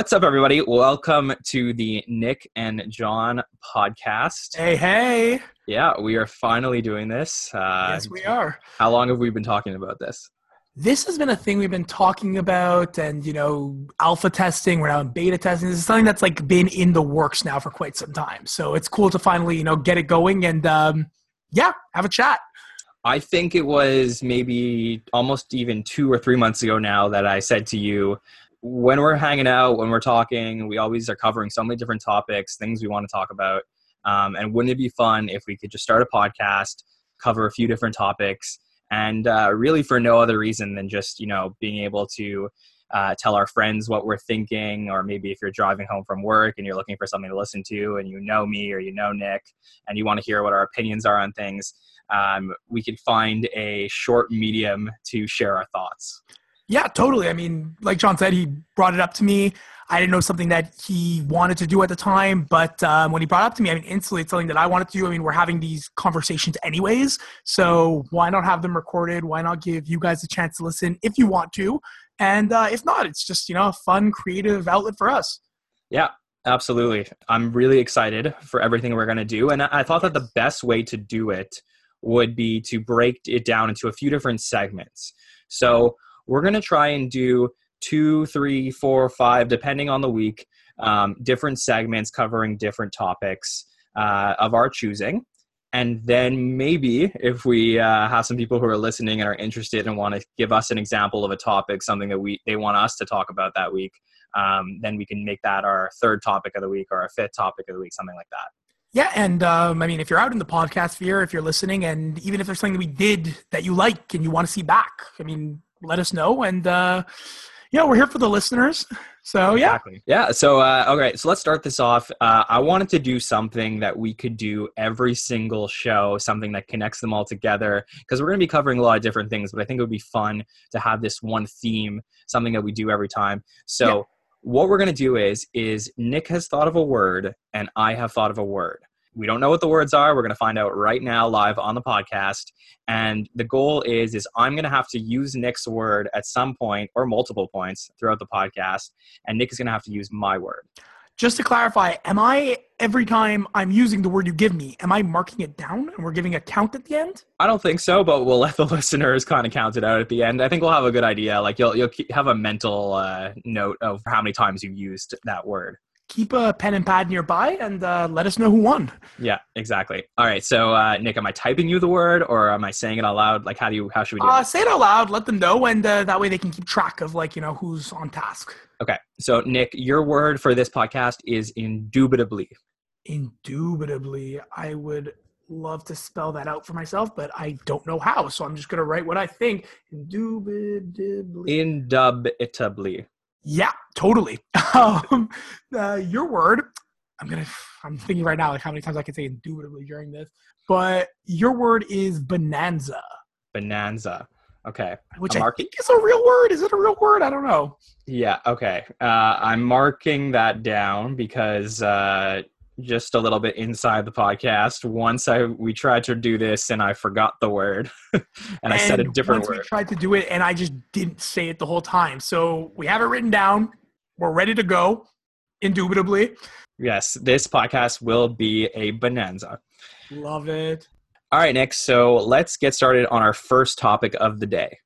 What's up, everybody? Welcome to the Nick and John podcast. Hey, hey. Yeah, we are finally doing this. Uh, yes, we are. How long have we been talking about this? This has been a thing we've been talking about, and you know, alpha testing. We're now in beta testing. This is something that's like been in the works now for quite some time. So it's cool to finally, you know, get it going and um, yeah, have a chat. I think it was maybe almost even two or three months ago now that I said to you, when we're hanging out, when we're talking, we always are covering so many different topics, things we want to talk about. Um, and wouldn't it be fun if we could just start a podcast, cover a few different topics, and uh, really for no other reason than just you know being able to uh, tell our friends what we're thinking, or maybe if you're driving home from work and you're looking for something to listen to, and you know me or you know Nick, and you want to hear what our opinions are on things, um, we could find a short medium to share our thoughts. Yeah, totally. I mean, like John said, he brought it up to me. I didn't know something that he wanted to do at the time, but um, when he brought it up to me, I mean, instantly it's something that I wanted to do. I mean, we're having these conversations anyways, so why not have them recorded? Why not give you guys a chance to listen if you want to? And uh, if not, it's just, you know, a fun, creative outlet for us. Yeah, absolutely. I'm really excited for everything we're going to do. And I thought that the best way to do it would be to break it down into a few different segments. So, we're going to try and do two, three, four, five, depending on the week, um, different segments covering different topics uh, of our choosing. And then maybe if we uh, have some people who are listening and are interested and want to give us an example of a topic, something that we they want us to talk about that week, um, then we can make that our third topic of the week or our fifth topic of the week, something like that. Yeah, and um, I mean, if you're out in the podcast sphere, if you're listening, and even if there's something that we did that you like and you want to see back, I mean, let us know. And uh, yeah, we're here for the listeners. So yeah, exactly. yeah. So uh, okay, so let's start this off. Uh, I wanted to do something that we could do every single show, something that connects them all together, because we're going to be covering a lot of different things. But I think it would be fun to have this one theme, something that we do every time. So. Yeah. What we're going to do is is Nick has thought of a word and I have thought of a word we don't know what the words are. We're going to find out right now live on the podcast. And the goal is is i'm going to have to use nick's word at some point or multiple points throughout the podcast and nick is going to have to use my word. Just to clarify am i every time i'm using the word you give me am i marking it down and we're giving a count at the end? I don't think so but we'll let the listeners kind of count it out at the end. I think we'll have a good idea. Like you'll you'll have a mental uh, note of how many times you've used that word keep a pen and pad nearby and uh, let us know who won. Yeah, exactly. All right. So, uh, Nick, am I typing you the word or am I saying it out loud? Like, how do you, how should we do uh, it? Say it out loud, let them know, and uh, that way they can keep track of, like, you know, who's on task. Okay. So, Nick, your word for this podcast is indubitably. Indubitably. I would love to spell that out for myself, but I don't know how. So, I'm just going to write what I think. Indubitably. Indubitably. Yeah, totally. um, uh, your word. I'm gonna. I'm thinking right now, like how many times I can say indubitably during this. But your word is bonanza. Bonanza. Okay. Which I'm i think is a real word. Is it a real word? I don't know. Yeah. Okay. Uh, I'm marking that down because uh, just a little bit inside the podcast. Once I we tried to do this and I forgot the word, and, and I said a different once word. We tried to do it and I just didn't say it the whole time. So we have it written down. We're ready to go. Indubitably. Yes, this podcast will be a bonanza. Love it. All right, Nick. So let's get started on our first topic of the day.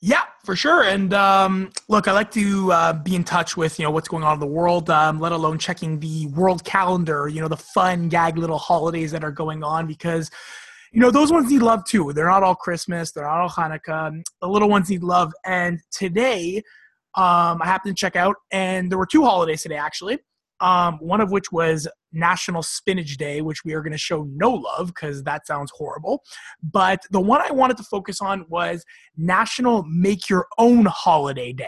Yeah, for sure. And um, look, I like to uh, be in touch with you know what's going on in the world, um, let alone checking the world calendar. You know the fun gag little holidays that are going on because you know those ones need love too. They're not all Christmas. They're not all Hanukkah. The little ones need love. And today, um, I happened to check out, and there were two holidays today actually um, one of which was National Spinach Day, which we are going to show no love because that sounds horrible. But the one I wanted to focus on was National Make Your Own Holiday Day.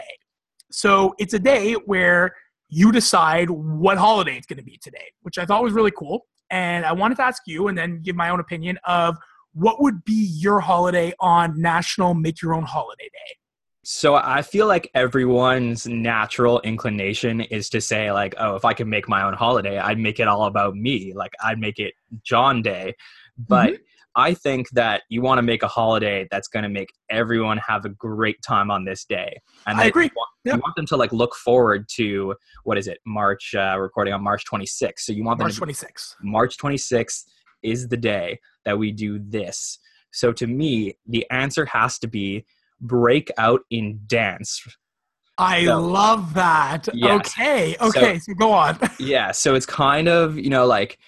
So it's a day where you decide what holiday it's going to be today, which I thought was really cool. And I wanted to ask you and then give my own opinion of what would be your holiday on National Make Your Own Holiday Day? So I feel like everyone's natural inclination is to say like, oh, if I could make my own holiday, I'd make it all about me. Like I'd make it John Day. But mm-hmm. I think that you want to make a holiday that's going to make everyone have a great time on this day. And I agree. You want, yep. you want, them to like look forward to what is it? March uh, recording on March 26th. So you want them March 26th. March 26th is the day that we do this. So to me, the answer has to be break out in dance. I so, love that. Okay. Okay. So, so go on. yeah. So it's kind of, you know, like,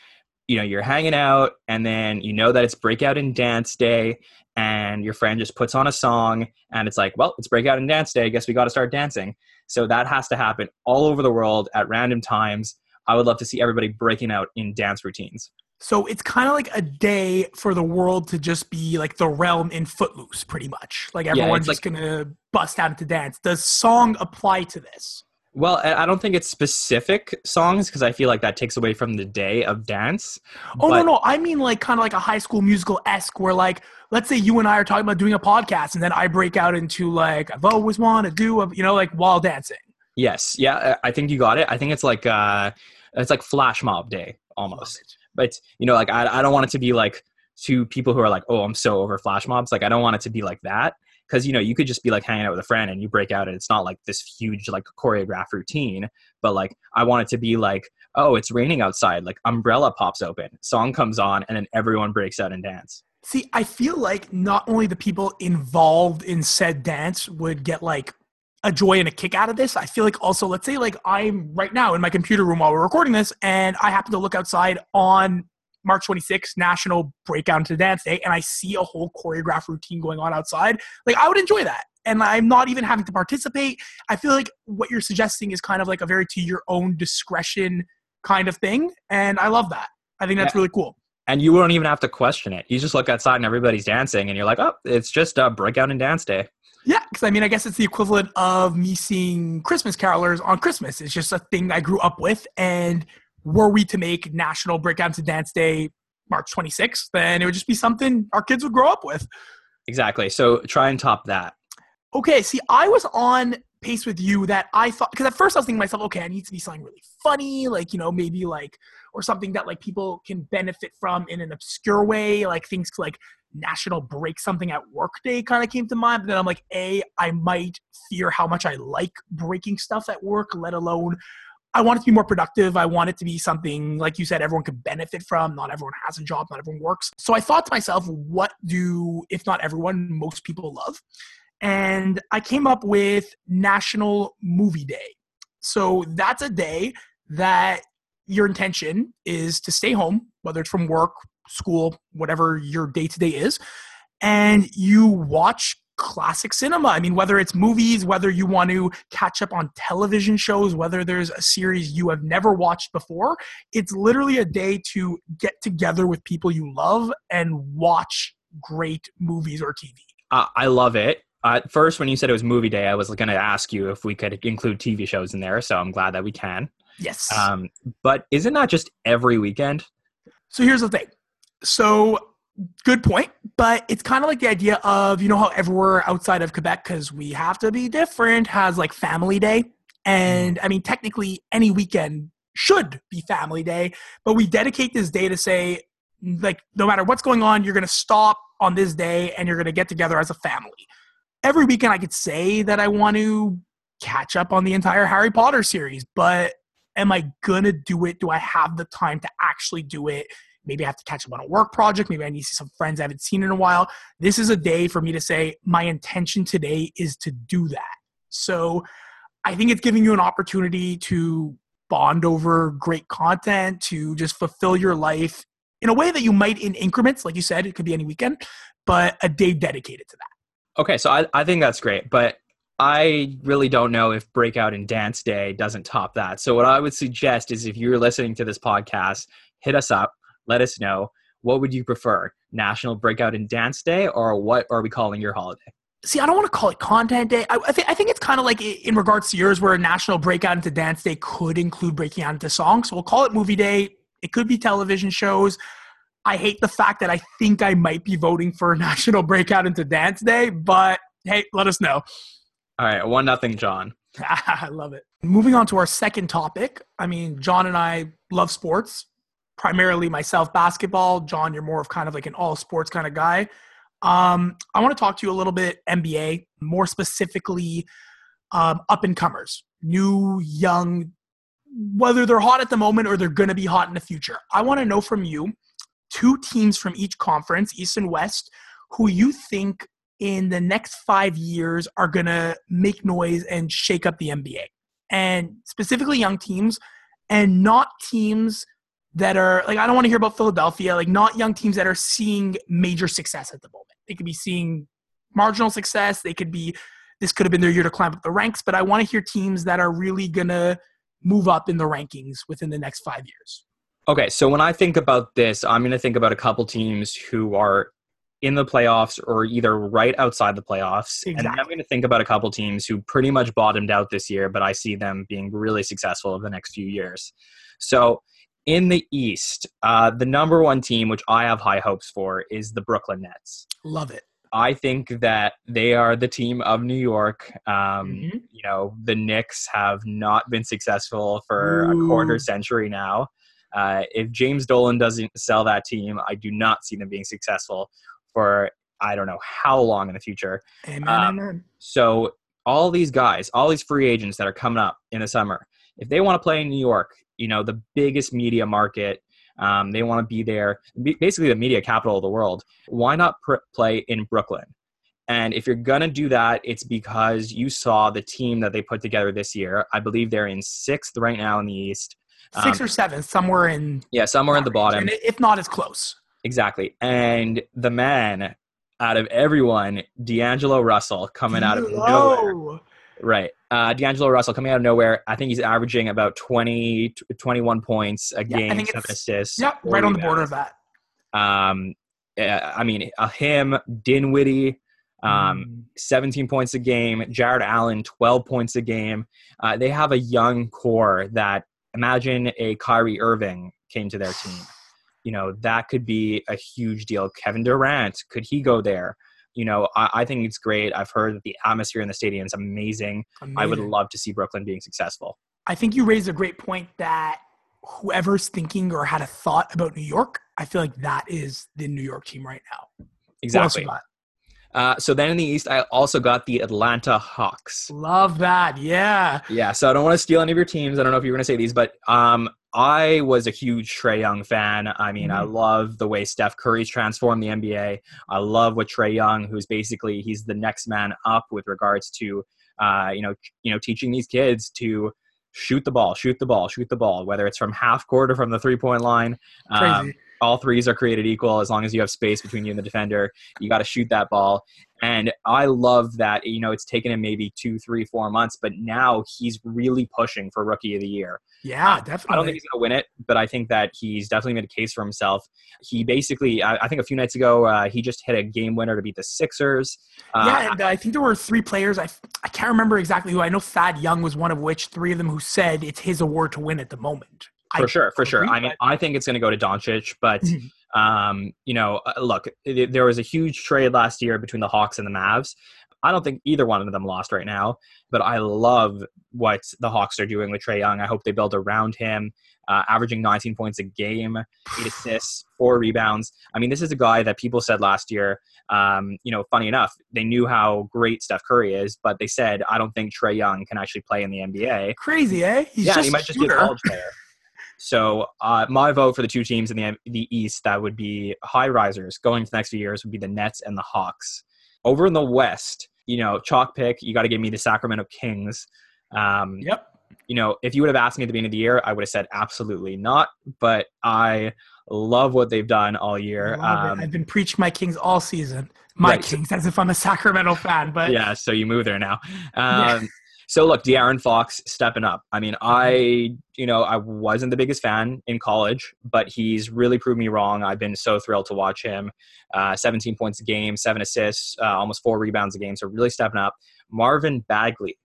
you know, you're hanging out and then you know that it's breakout in dance day and your friend just puts on a song and it's like, well, it's breakout in dance day. I guess we got to start dancing. So that has to happen all over the world at random times. I would love to see everybody breaking out in dance routines. So it's kind of like a day for the world to just be like the realm in Footloose, pretty much. Like everyone's yeah, just like, gonna bust out into dance. Does song apply to this? Well, I don't think it's specific songs because I feel like that takes away from the day of dance. Oh but- no, no, I mean like kind of like a High School Musical esque, where like let's say you and I are talking about doing a podcast, and then I break out into like I've always wanted to do, a, you know, like while dancing. Yes, yeah, I think you got it. I think it's like uh, it's like flash mob day almost but you know like I, I don't want it to be like to people who are like oh i'm so over flash mobs. Like i don't want it to be like that because you know you could just be like hanging out with a friend and you break out and it's not like this huge like choreographed routine but like i want it to be like oh it's raining outside like umbrella pops open song comes on and then everyone breaks out and dance. See i feel like not only the people involved in said dance would get like a joy and a kick out of this. I feel like also, let's say, like I'm right now in my computer room while we're recording this, and I happen to look outside on March 26th, National Breakdown to Dance Day, and I see a whole choreographed routine going on outside. Like, I would enjoy that. And I'm not even having to participate. I feel like what you're suggesting is kind of like a very to your own discretion kind of thing. And I love that. I think that's yeah. really cool. And you won't even have to question it. You just look outside and everybody's dancing, and you're like, oh, it's just a breakout and dance day. Yeah, because I mean, I guess it's the equivalent of me seeing Christmas carolers on Christmas. It's just a thing I grew up with. And were we to make National Breakout and Dance Day March 26th, then it would just be something our kids would grow up with. Exactly. So try and top that. Okay. See, I was on pace with you that I thought, because at first I was thinking to myself, okay, I need to be something really funny, like, you know, maybe like, or something that like people can benefit from in an obscure way, like things like national break something at work day kind of came to mind. But then I'm like, A, I might fear how much I like breaking stuff at work, let alone I want it to be more productive. I want it to be something, like you said, everyone could benefit from. Not everyone has a job, not everyone works. So I thought to myself, what do, if not everyone, most people love? And I came up with National Movie Day. So that's a day that your intention is to stay home, whether it's from work, school, whatever your day to day is, and you watch classic cinema. I mean, whether it's movies, whether you want to catch up on television shows, whether there's a series you have never watched before, it's literally a day to get together with people you love and watch great movies or TV. Uh, I love it. Uh, first, when you said it was movie day, I was going to ask you if we could include TV shows in there. So I'm glad that we can. Yes. Um, but is it not just every weekend? So here's the thing so good point but it's kind of like the idea of you know how everywhere outside of quebec because we have to be different has like family day and i mean technically any weekend should be family day but we dedicate this day to say like no matter what's going on you're going to stop on this day and you're going to get together as a family every weekend i could say that i want to catch up on the entire harry potter series but am i to do it do i have the time to actually do it Maybe I have to catch up on a work project. Maybe I need to see some friends I haven't seen in a while. This is a day for me to say, my intention today is to do that. So I think it's giving you an opportunity to bond over great content, to just fulfill your life in a way that you might in increments. Like you said, it could be any weekend, but a day dedicated to that. Okay, so I, I think that's great. But I really don't know if Breakout and Dance Day doesn't top that. So, what I would suggest is if you're listening to this podcast, hit us up let us know. What would you prefer, National Breakout and Dance Day, or what are we calling your holiday? See, I don't want to call it Content Day. I, I, think I think it's kind of like in regards to yours, where a National Breakout into Dance Day could include breaking out into songs. So we'll call it Movie Day. It could be television shows. I hate the fact that I think I might be voting for National Breakout into Dance Day, but hey, let us know. All right, one nothing, John. I love it. Moving on to our second topic. I mean, John and I love sports primarily myself basketball. John, you're more of kind of like an all sports kind of guy. Um, I want to talk to you a little bit NBA, more specifically um, up and comers, new, young, whether they're hot at the moment or they're going to be hot in the future. I want to know from you two teams from each conference, East and West, who you think in the next five years are going to make noise and shake up the NBA. And specifically young teams and not teams that are like, I don't want to hear about Philadelphia, like, not young teams that are seeing major success at the moment. They could be seeing marginal success. They could be, this could have been their year to climb up the ranks, but I want to hear teams that are really to move up in the rankings within the next five years. Okay, so when I think about this, I'm going to think about a couple teams who are in the playoffs or either right outside the playoffs. Exactly. And I'm going to think about a couple teams who pretty much bottomed out this year, but I see them being really successful over the next few years. So in the East, uh, the number one team, which I have high hopes for, is the Brooklyn Nets. Love it. I think that they are the team of New York. Um, mm-hmm. You know, the Knicks have not been successful for Ooh. a quarter century now. Uh, if James Dolan doesn't sell that team, I do not see them being successful for I don't know how long in the future. Amen, um, amen. So all these guys, all these free agents that are coming up in the summer, if they want to play in New York, you know, the biggest media market, um, they want to be there, basically the media capital of the world. Why not pr- play in Brooklyn? And if you're gonna do that, it's because you saw the team that they put together this year. I believe they're in sixth right now in the East. Six um, or seventh, somewhere in yeah, somewhere in the bottom, if not as close. Exactly, and the man out of everyone, D'Angelo Russell, coming out of nowhere. Right. Uh, D'Angelo Russell coming out of nowhere. I think he's averaging about 20, 21 points a yeah, game, seven assists. Yep, right on the border of that. Um, I mean, uh, him, Dinwiddie, um, mm. 17 points a game. Jarrett Allen, 12 points a game. Uh, they have a young core that imagine a Kyrie Irving came to their team. You know, that could be a huge deal. Kevin Durant, could he go there? You know, I, I think it's great. I've heard that the atmosphere in the stadium is amazing. amazing. I would love to see Brooklyn being successful. I think you raised a great point that whoever's thinking or had a thought about New York, I feel like that is the New York team right now. Exactly. Uh, so then in the East, I also got the Atlanta Hawks. Love that. Yeah. Yeah. So I don't want to steal any of your teams. I don't know if you're going to say these, but um, I was a huge Trae Young fan. I mean, mm-hmm. I love the way Steph Curry's transformed the NBA. I love what Trae Young, who's basically he's the next man up with regards to uh, you know, you know, teaching these kids to shoot the ball, shoot the ball, shoot the ball, whether it's from half court or from the three point line. Um, all threes are created equal as long as you have space between you and the defender. You got to shoot that ball. And I love that, you know, it's taken him maybe two, three, four months, but now he's really pushing for rookie of the year. Yeah, definitely. I don't think he's going to win it, but I think that he's definitely made a case for himself. He basically, I, I think a few nights ago, uh, he just hit a game winner to beat the Sixers. Uh, yeah, and uh, I think there were three players. I, I can't remember exactly who. I know Thad Young was one of which, three of them who said it's his award to win at the moment. For I sure, for sure. I mean, I think it's going to go to Doncic, but mm-hmm. Um, you know, uh, look, it, there was a huge trade last year between the Hawks and the Mavs. I don't think either one of them lost right now, but I love what the Hawks are doing with Trae Young. I hope they build around him, uh, averaging 19 points a game, eight assists, four rebounds. I mean, this is a guy that people said last year. Um, you know, funny enough, they knew how great Steph Curry is, but they said, I don't think Trae Young can actually play in the NBA. Crazy, eh? He's yeah, he might just be a college player. So uh, my vote for the two teams in the the East that would be high risers going to the next few years would be the Nets and the Hawks. Over in the West, you know, chalk pick, you got to give me the Sacramento Kings. Um, yep. You know, if you would have asked me at the beginning of the year, I would have said absolutely not. But I love what they've done all year. Um, I've been preaching my Kings all season. My right. Kings, as if I'm a Sacramento fan. But yeah, so you move there now. Um. So look, De'Aaron Fox stepping up. I mean, I you know I wasn't the biggest fan in college, but he's really proved me wrong. I've been so thrilled to watch him. Uh, 17 points a game, seven assists, uh, almost four rebounds a game. So really stepping up. Marvin Bagley,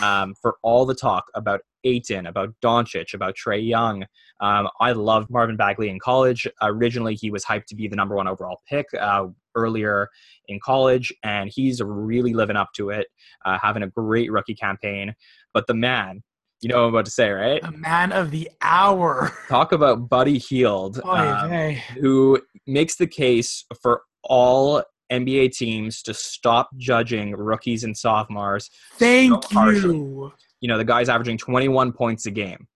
um, for all the talk about Ayton, about Doncic, about Trae Young. Um, I loved Marvin Bagley in college. Originally, he was hyped to be the number one overall pick uh, earlier in college, and he's really living up to it, uh, having a great rookie campaign. But the man, You know what I'm about to say, right? The man of the hour. Talk about Buddy Oy um, who makes the case for all NBA teams to stop judging rookies and sophomores. Thank so you. You know, the guy's averaging 21 points a game,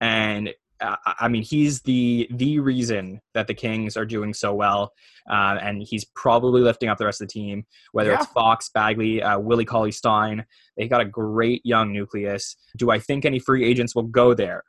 and I mean, he's the the reason that the Kings are doing so well, uh, and he's probably lifting up the rest of the team. Whether it's Fox, Bagley, uh, Willie Cauley Stein, they got a great young nucleus. Do I think any free agents will go there?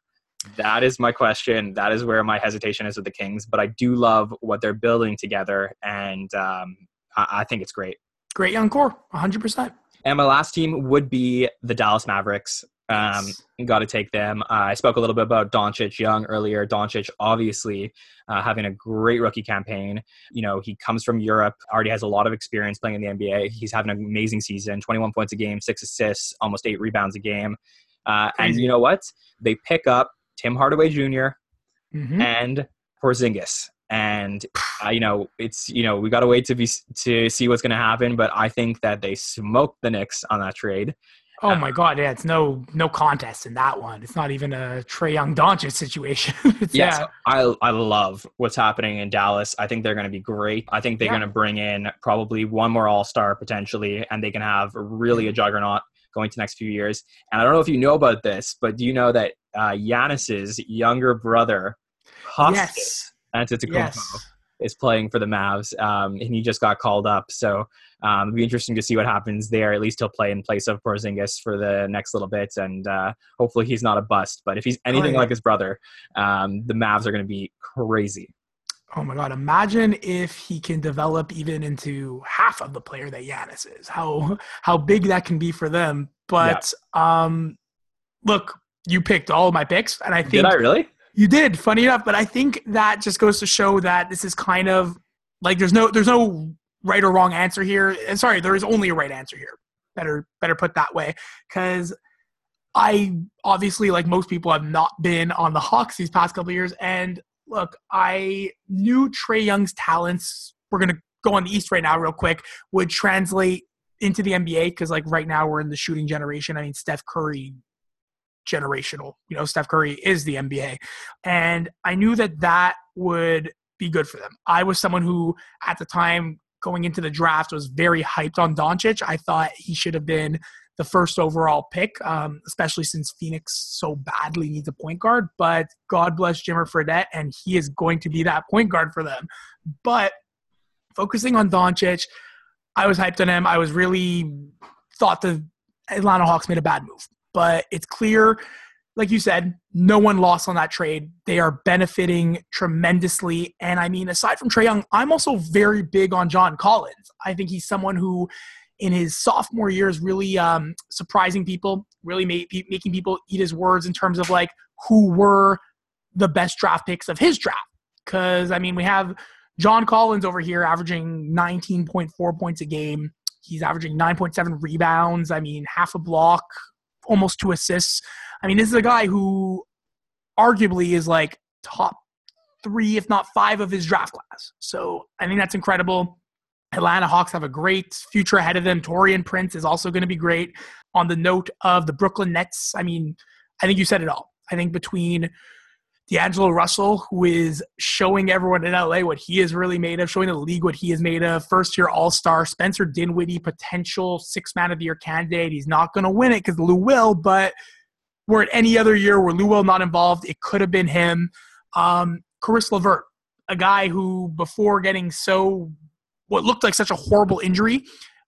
That is my question. That is where my hesitation is with the Kings. But I do love what they're building together, and um, I, I think it's great. Great young core, 100%. And my last team would be the Dallas Mavericks. Um, got to take them. Uh, I spoke a little bit about Doncic Young earlier. Doncic, obviously, uh, having a great rookie campaign. You know, he comes from Europe, already has a lot of experience playing in the NBA. He's having an amazing season 21 points a game, six assists, almost eight rebounds a game. Uh, and you know what? They pick up Tim Hardaway Jr. Mhm. and Porzingis. And uh, you know, it's you know we got to wait to be to see what's going to happen. But I think that they smoked the Knicks on that trade. Oh my God! Yeah, it's no no contest in that one. It's not even a Trae Young Doncic situation. it's, Yes, yeah, I I love what's happening in Dallas. I think they're going to be great. I think they're Yeah. going to bring in probably one more All Star potentially, and they can have really a juggernaut going to the next few years. And I don't know if you know about this, but do you know that uh, Giannis's younger brother, Kostas yes, Antetokounmpo, yes. is playing for the Mavs, um, and he just got called up. So um, it'll be interesting to see what happens there. At least he'll play in place of Porzingis for the next little bit, and uh, hopefully he's not a bust. But if he's anything yeah. like his brother, um, the Mavs are going to be crazy. Oh my God! Imagine if he can develop even into half of the player that Giannis is. How how big that can be for them. But um, look, you picked all of my picks, and I think Did I really? You did, funny enough, but I think that just goes to show that this is kind of like there's no there's no right or wrong answer here. And sorry, there is only a right answer here. Better better put that way, because I obviously, like most people, have not been on the Hawks these past couple years. And look, I knew Trae Young's talents. We're gonna go on the East right now, real quick. Would translate into the NBA because, like, right now we're in the shooting generation. I mean, Steph Curry generational. You know, Steph Curry is the NBA. And I knew that that would be good for them. I was someone who, at the time going into the draft, was very hyped on Doncic. I thought he should have been the first overall pick, um, especially since Phoenix so badly needs a point guard. But God bless Jimmer Fredette, and he is going to be that point guard for them. But focusing on Doncic, I was hyped on him. I was really thought the Atlanta Hawks made a bad move but it's clear, like you said, no one lost on that trade. They are benefiting tremendously. And I mean, aside from Trae Young, I'm also very big on John Collins. I think he's someone who, in his sophomore year, is really um, surprising people, really making people eat his words in terms of like who were the best draft picks of his draft. Because, I mean, we have John Collins over here averaging 19.4 points a game. He's averaging 9.7 rebounds. I mean, half a block, almost two assists. I mean, this is a guy who arguably is like top three, if not five, of his draft class. So I think that's incredible. Atlanta Hawks have a great future ahead of them. Taurean Prince is also going to be great. On the note of the Brooklyn Nets, I mean, I think you said it all. I think between D'Angelo Russell, who is showing everyone in LA what he is really made of, showing the league what he is made of. First year All Star, Spencer Dinwiddie, potential six man of the year candidate. He's not going to win it because Lou will, but were it any other year where Lou will not involved, it could have been him. Um, Caris LeVert, a guy who before getting so what looked like such a horrible injury,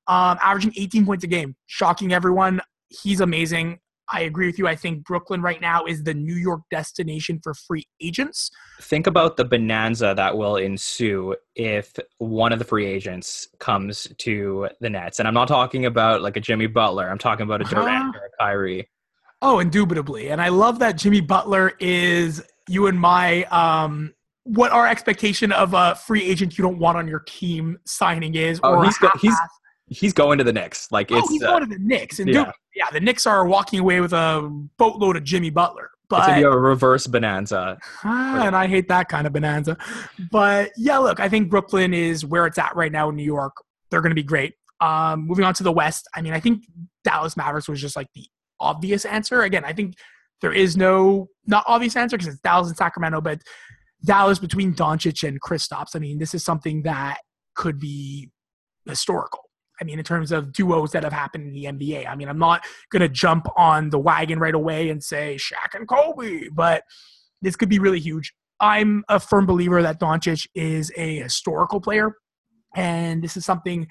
um, averaging 18 points a game, shocking everyone. He's amazing. I agree with you. I think Brooklyn right now is the New York destination for free agents. Think about the bonanza that will ensue if one of the free agents comes to the Nets. And I'm not talking about like a Jimmy Butler. I'm talking about a Durant Uh-huh. or a Kyrie. Oh, indubitably. And I love that Jimmy Butler is you and my um what our expectation of a free agent you don't want on your team signing is. Oh, or he's he's- He's going to the Knicks. Like oh, it's he's uh, going to the Knicks. And yeah. yeah, the Knicks are walking away with a boatload of Jimmy Butler. it's gonna But be a reverse bonanza. Ah, and I hate that kind of bonanza. But yeah, look, I think Brooklyn is where it's at right now in New York. They're going to be great. Um, moving on to the West, I mean, I think Dallas Mavericks was just like the obvious answer. Again, I think There is no not obvious answer because it's Dallas and Sacramento, but Dallas between Doncic and Kristaps. I mean, this is something that could be historical. I mean, in terms of duos that have happened in the NBA. I mean, I'm not going to jump on the wagon right away and say Shaq and Kobe, but this could be really huge. I'm a firm believer that Doncic is a historical player, and this is something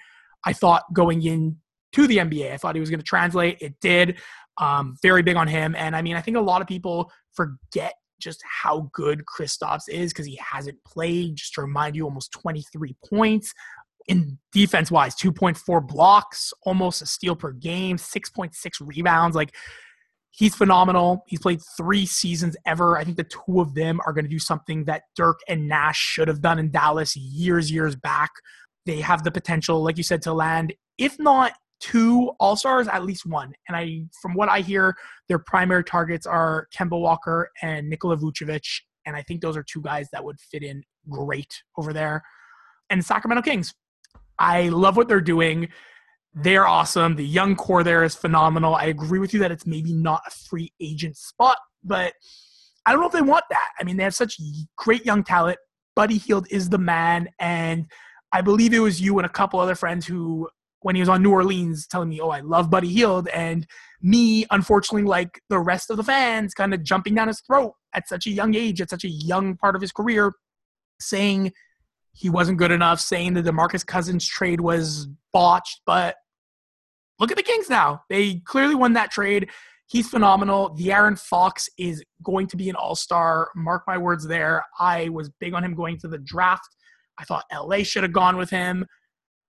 I thought going in to the NBA. I thought he was going to translate. It did. Um, very big on him, and I mean, I think a lot of people forget just how good Kristaps is because he hasn't played. Just to remind you, almost 23 points in defense wise 2.4 blocks almost a steal per game 6.6 rebounds like he's phenomenal. He's played three seasons ever. I think the two of them are going to do something that dirk and nash should have done in dallas years years back. They have the potential like you said to land if not two all-stars at least one. And i from what i hear their primary targets are kemba walker and nikola vucevic and i think those are two guys that would fit in great over there. And sacramento kings I love what they're doing. They're awesome. The young core there is phenomenal. I agree with you that it's maybe not a free agent spot, but I don't know if they want that. I mean, they have such great young talent. Buddy Hield is the man. And I believe it was you and a couple other friends who, when he was on New Orleans, telling me, oh, I love Buddy Hield. And me, unfortunately, like the rest of the fans, kind of jumping down his throat at such a young age, at such a young part of his career, saying he wasn't good enough, saying that the DeMarcus Cousins trade was botched. But look at the Kings now. They clearly won that trade. He's phenomenal. De'Aaron Fox is going to be an all star. Mark my words there. I was big on him going to the draft. I thought LA should have gone with him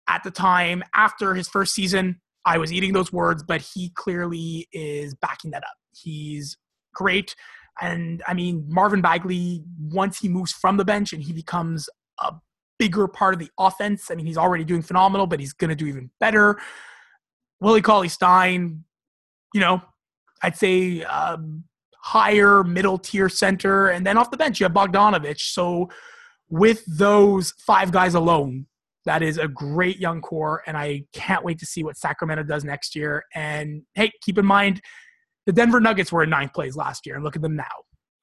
at the time. After his first season, I was eating those words, but he clearly is backing that up. He's great. And I mean, Marvin Bagley, once he moves from the bench and he becomes a bigger part of the offense. I mean, he's already doing phenomenal, but he's going to do even better. Willie Cauley Stein, you know, I'd say um, higher middle tier center. And then off the bench, you have Bogdanovich. So with those five guys alone, that is a great young core. And I can't wait to see what Sacramento does next year. And hey, keep in mind, the Denver Nuggets were in ninth place last year, and look at them now.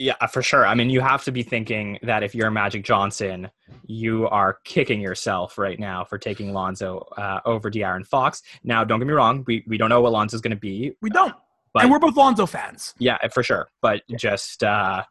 Yeah, for sure. I mean, you have to be thinking that if you're Magic Johnson, you are kicking yourself right now for taking Lonzo uh, over De'Aaron Fox. Now, don't get me wrong, we, we don't know what Lonzo's going to be. We don't. But, and we're both Lonzo fans. Yeah, for sure. But yeah. just, uh,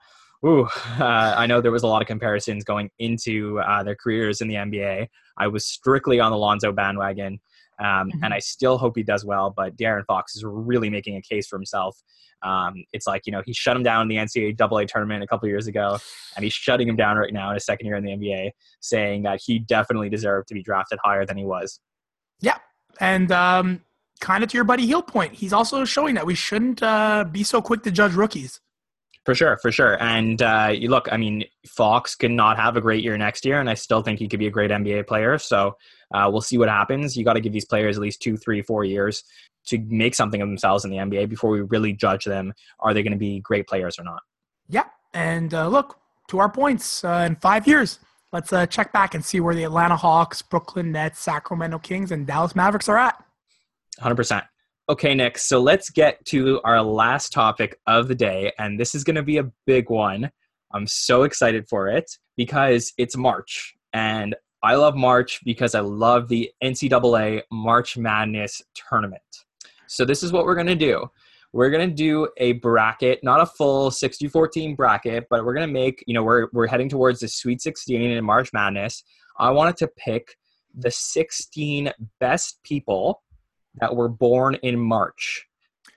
ooh, uh, I know there was a lot of comparisons going into uh, their careers in the NBA. I was strictly on the Lonzo bandwagon. Um, mm-hmm. And I still hope he does well, but De'Aaron Fox is really making a case for himself. Um, it's like you know he shut him down in the NCAA tournament a couple years ago, and he's shutting him down right now in his second year in the NBA, saying that he definitely deserved to be drafted higher than he was. Yeah, and um, kind of to your buddy Hield point, he's also showing that we shouldn't uh, be so quick to judge rookies. For sure, for sure. And uh, you look, I mean, Fox could not have a great year next year, and I still think he could be a great NBA player. So uh, we'll see what happens. You got to give these players at least two, three, four years to make something of themselves in the NBA before we really judge them. Are they going to be great players or not? Yeah. And uh, look, to our points, uh, in five years, let's uh, check back and see where the Atlanta Hawks, Brooklyn Nets, Sacramento Kings, and Dallas Mavericks are at. 100%. Okay, Nick, so let's get to our last topic of the day. And this is going to be a big one. I'm so excited for it because it's March. And I love March because I love the NCAA March Madness tournament. So this is what we're going to do. We're going to do a bracket, not a full 64 team bracket, but we're going to make, you know, we're, we're heading towards the Sweet 16 in March Madness. I wanted to pick the 16 best people that were born in March.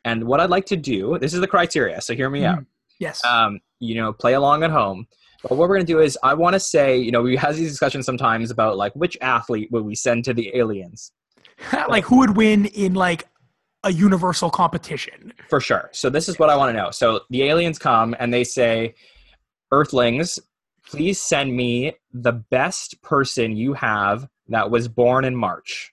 And what I'd like to do, this is the criteria, so hear me mm, out. Yes. Um, you know, play along at home. But what we're going to do is, I want to say, you know, we have these discussions sometimes about like which athlete would we send to the aliens? like who would win in like a universal competition. For sure. So this is what I want to know. So the aliens come and they say, Earthlings, please send me the best person you have that was born in March.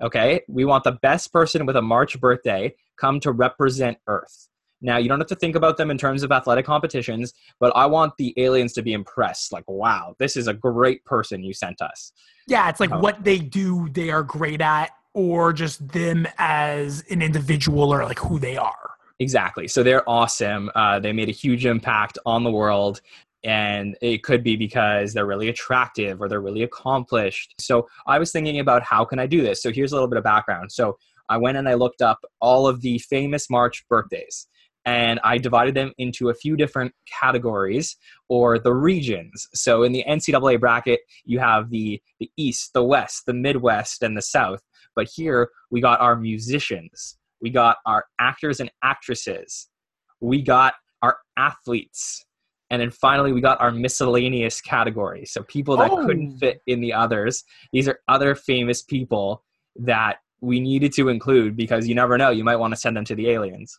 Okay? We want the best person with a March birthday come to represent Earth. Now, you don't have to think about them in terms of athletic competitions, but I want the aliens to be impressed. Like, wow, this is a great person you sent us. Yeah, it's like um, what they do, they are great at or just them as an individual or like who they are. Exactly. So they're awesome. Uh, they made a huge impact on the world. And it could be because they're really attractive or they're really accomplished. So I was thinking about how can I do this? So here's a little bit of background. So I went and I looked up all of the famous March birthdays and I divided them into a few different categories or the regions. So in the NCAA bracket, you have the, the East, the West, the Midwest, and the South. But here we got our musicians we got our actors and actresses, we got our athletes, and then finally we got our miscellaneous category. So people that oh. couldn't fit in the others. These are other famous people that we needed to include because you never know, you might want to send them to the aliens.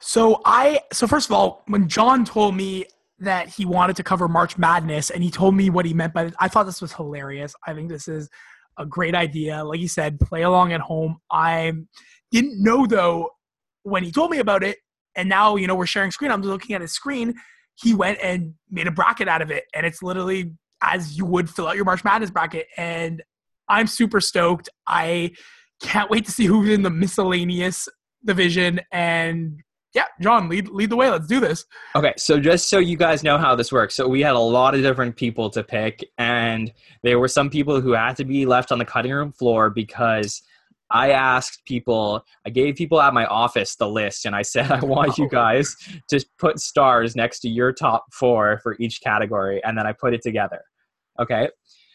So I so first of all, when John told me that he wanted to cover March Madness and he told me what he meant by it, I thought this was hilarious. I think this is a great idea. Like you said, play along at home. I'm didn't know though when he told me about it, and now you know we're sharing screen. I'm looking at his screen. He went and made a bracket out of it, and it's literally as you would fill out your March Madness bracket. And I'm super stoked. I can't wait to see who's in the miscellaneous division. And yeah, John, lead lead the way. Let's do this. Okay, so just so you guys know how this works, so we had a lot of different people to pick, and there were some people who had to be left on the cutting room floor because I asked people, I gave people at my office the list, and I said, I want you guys to put stars next to your top four for each category, and then I put it together. Okay.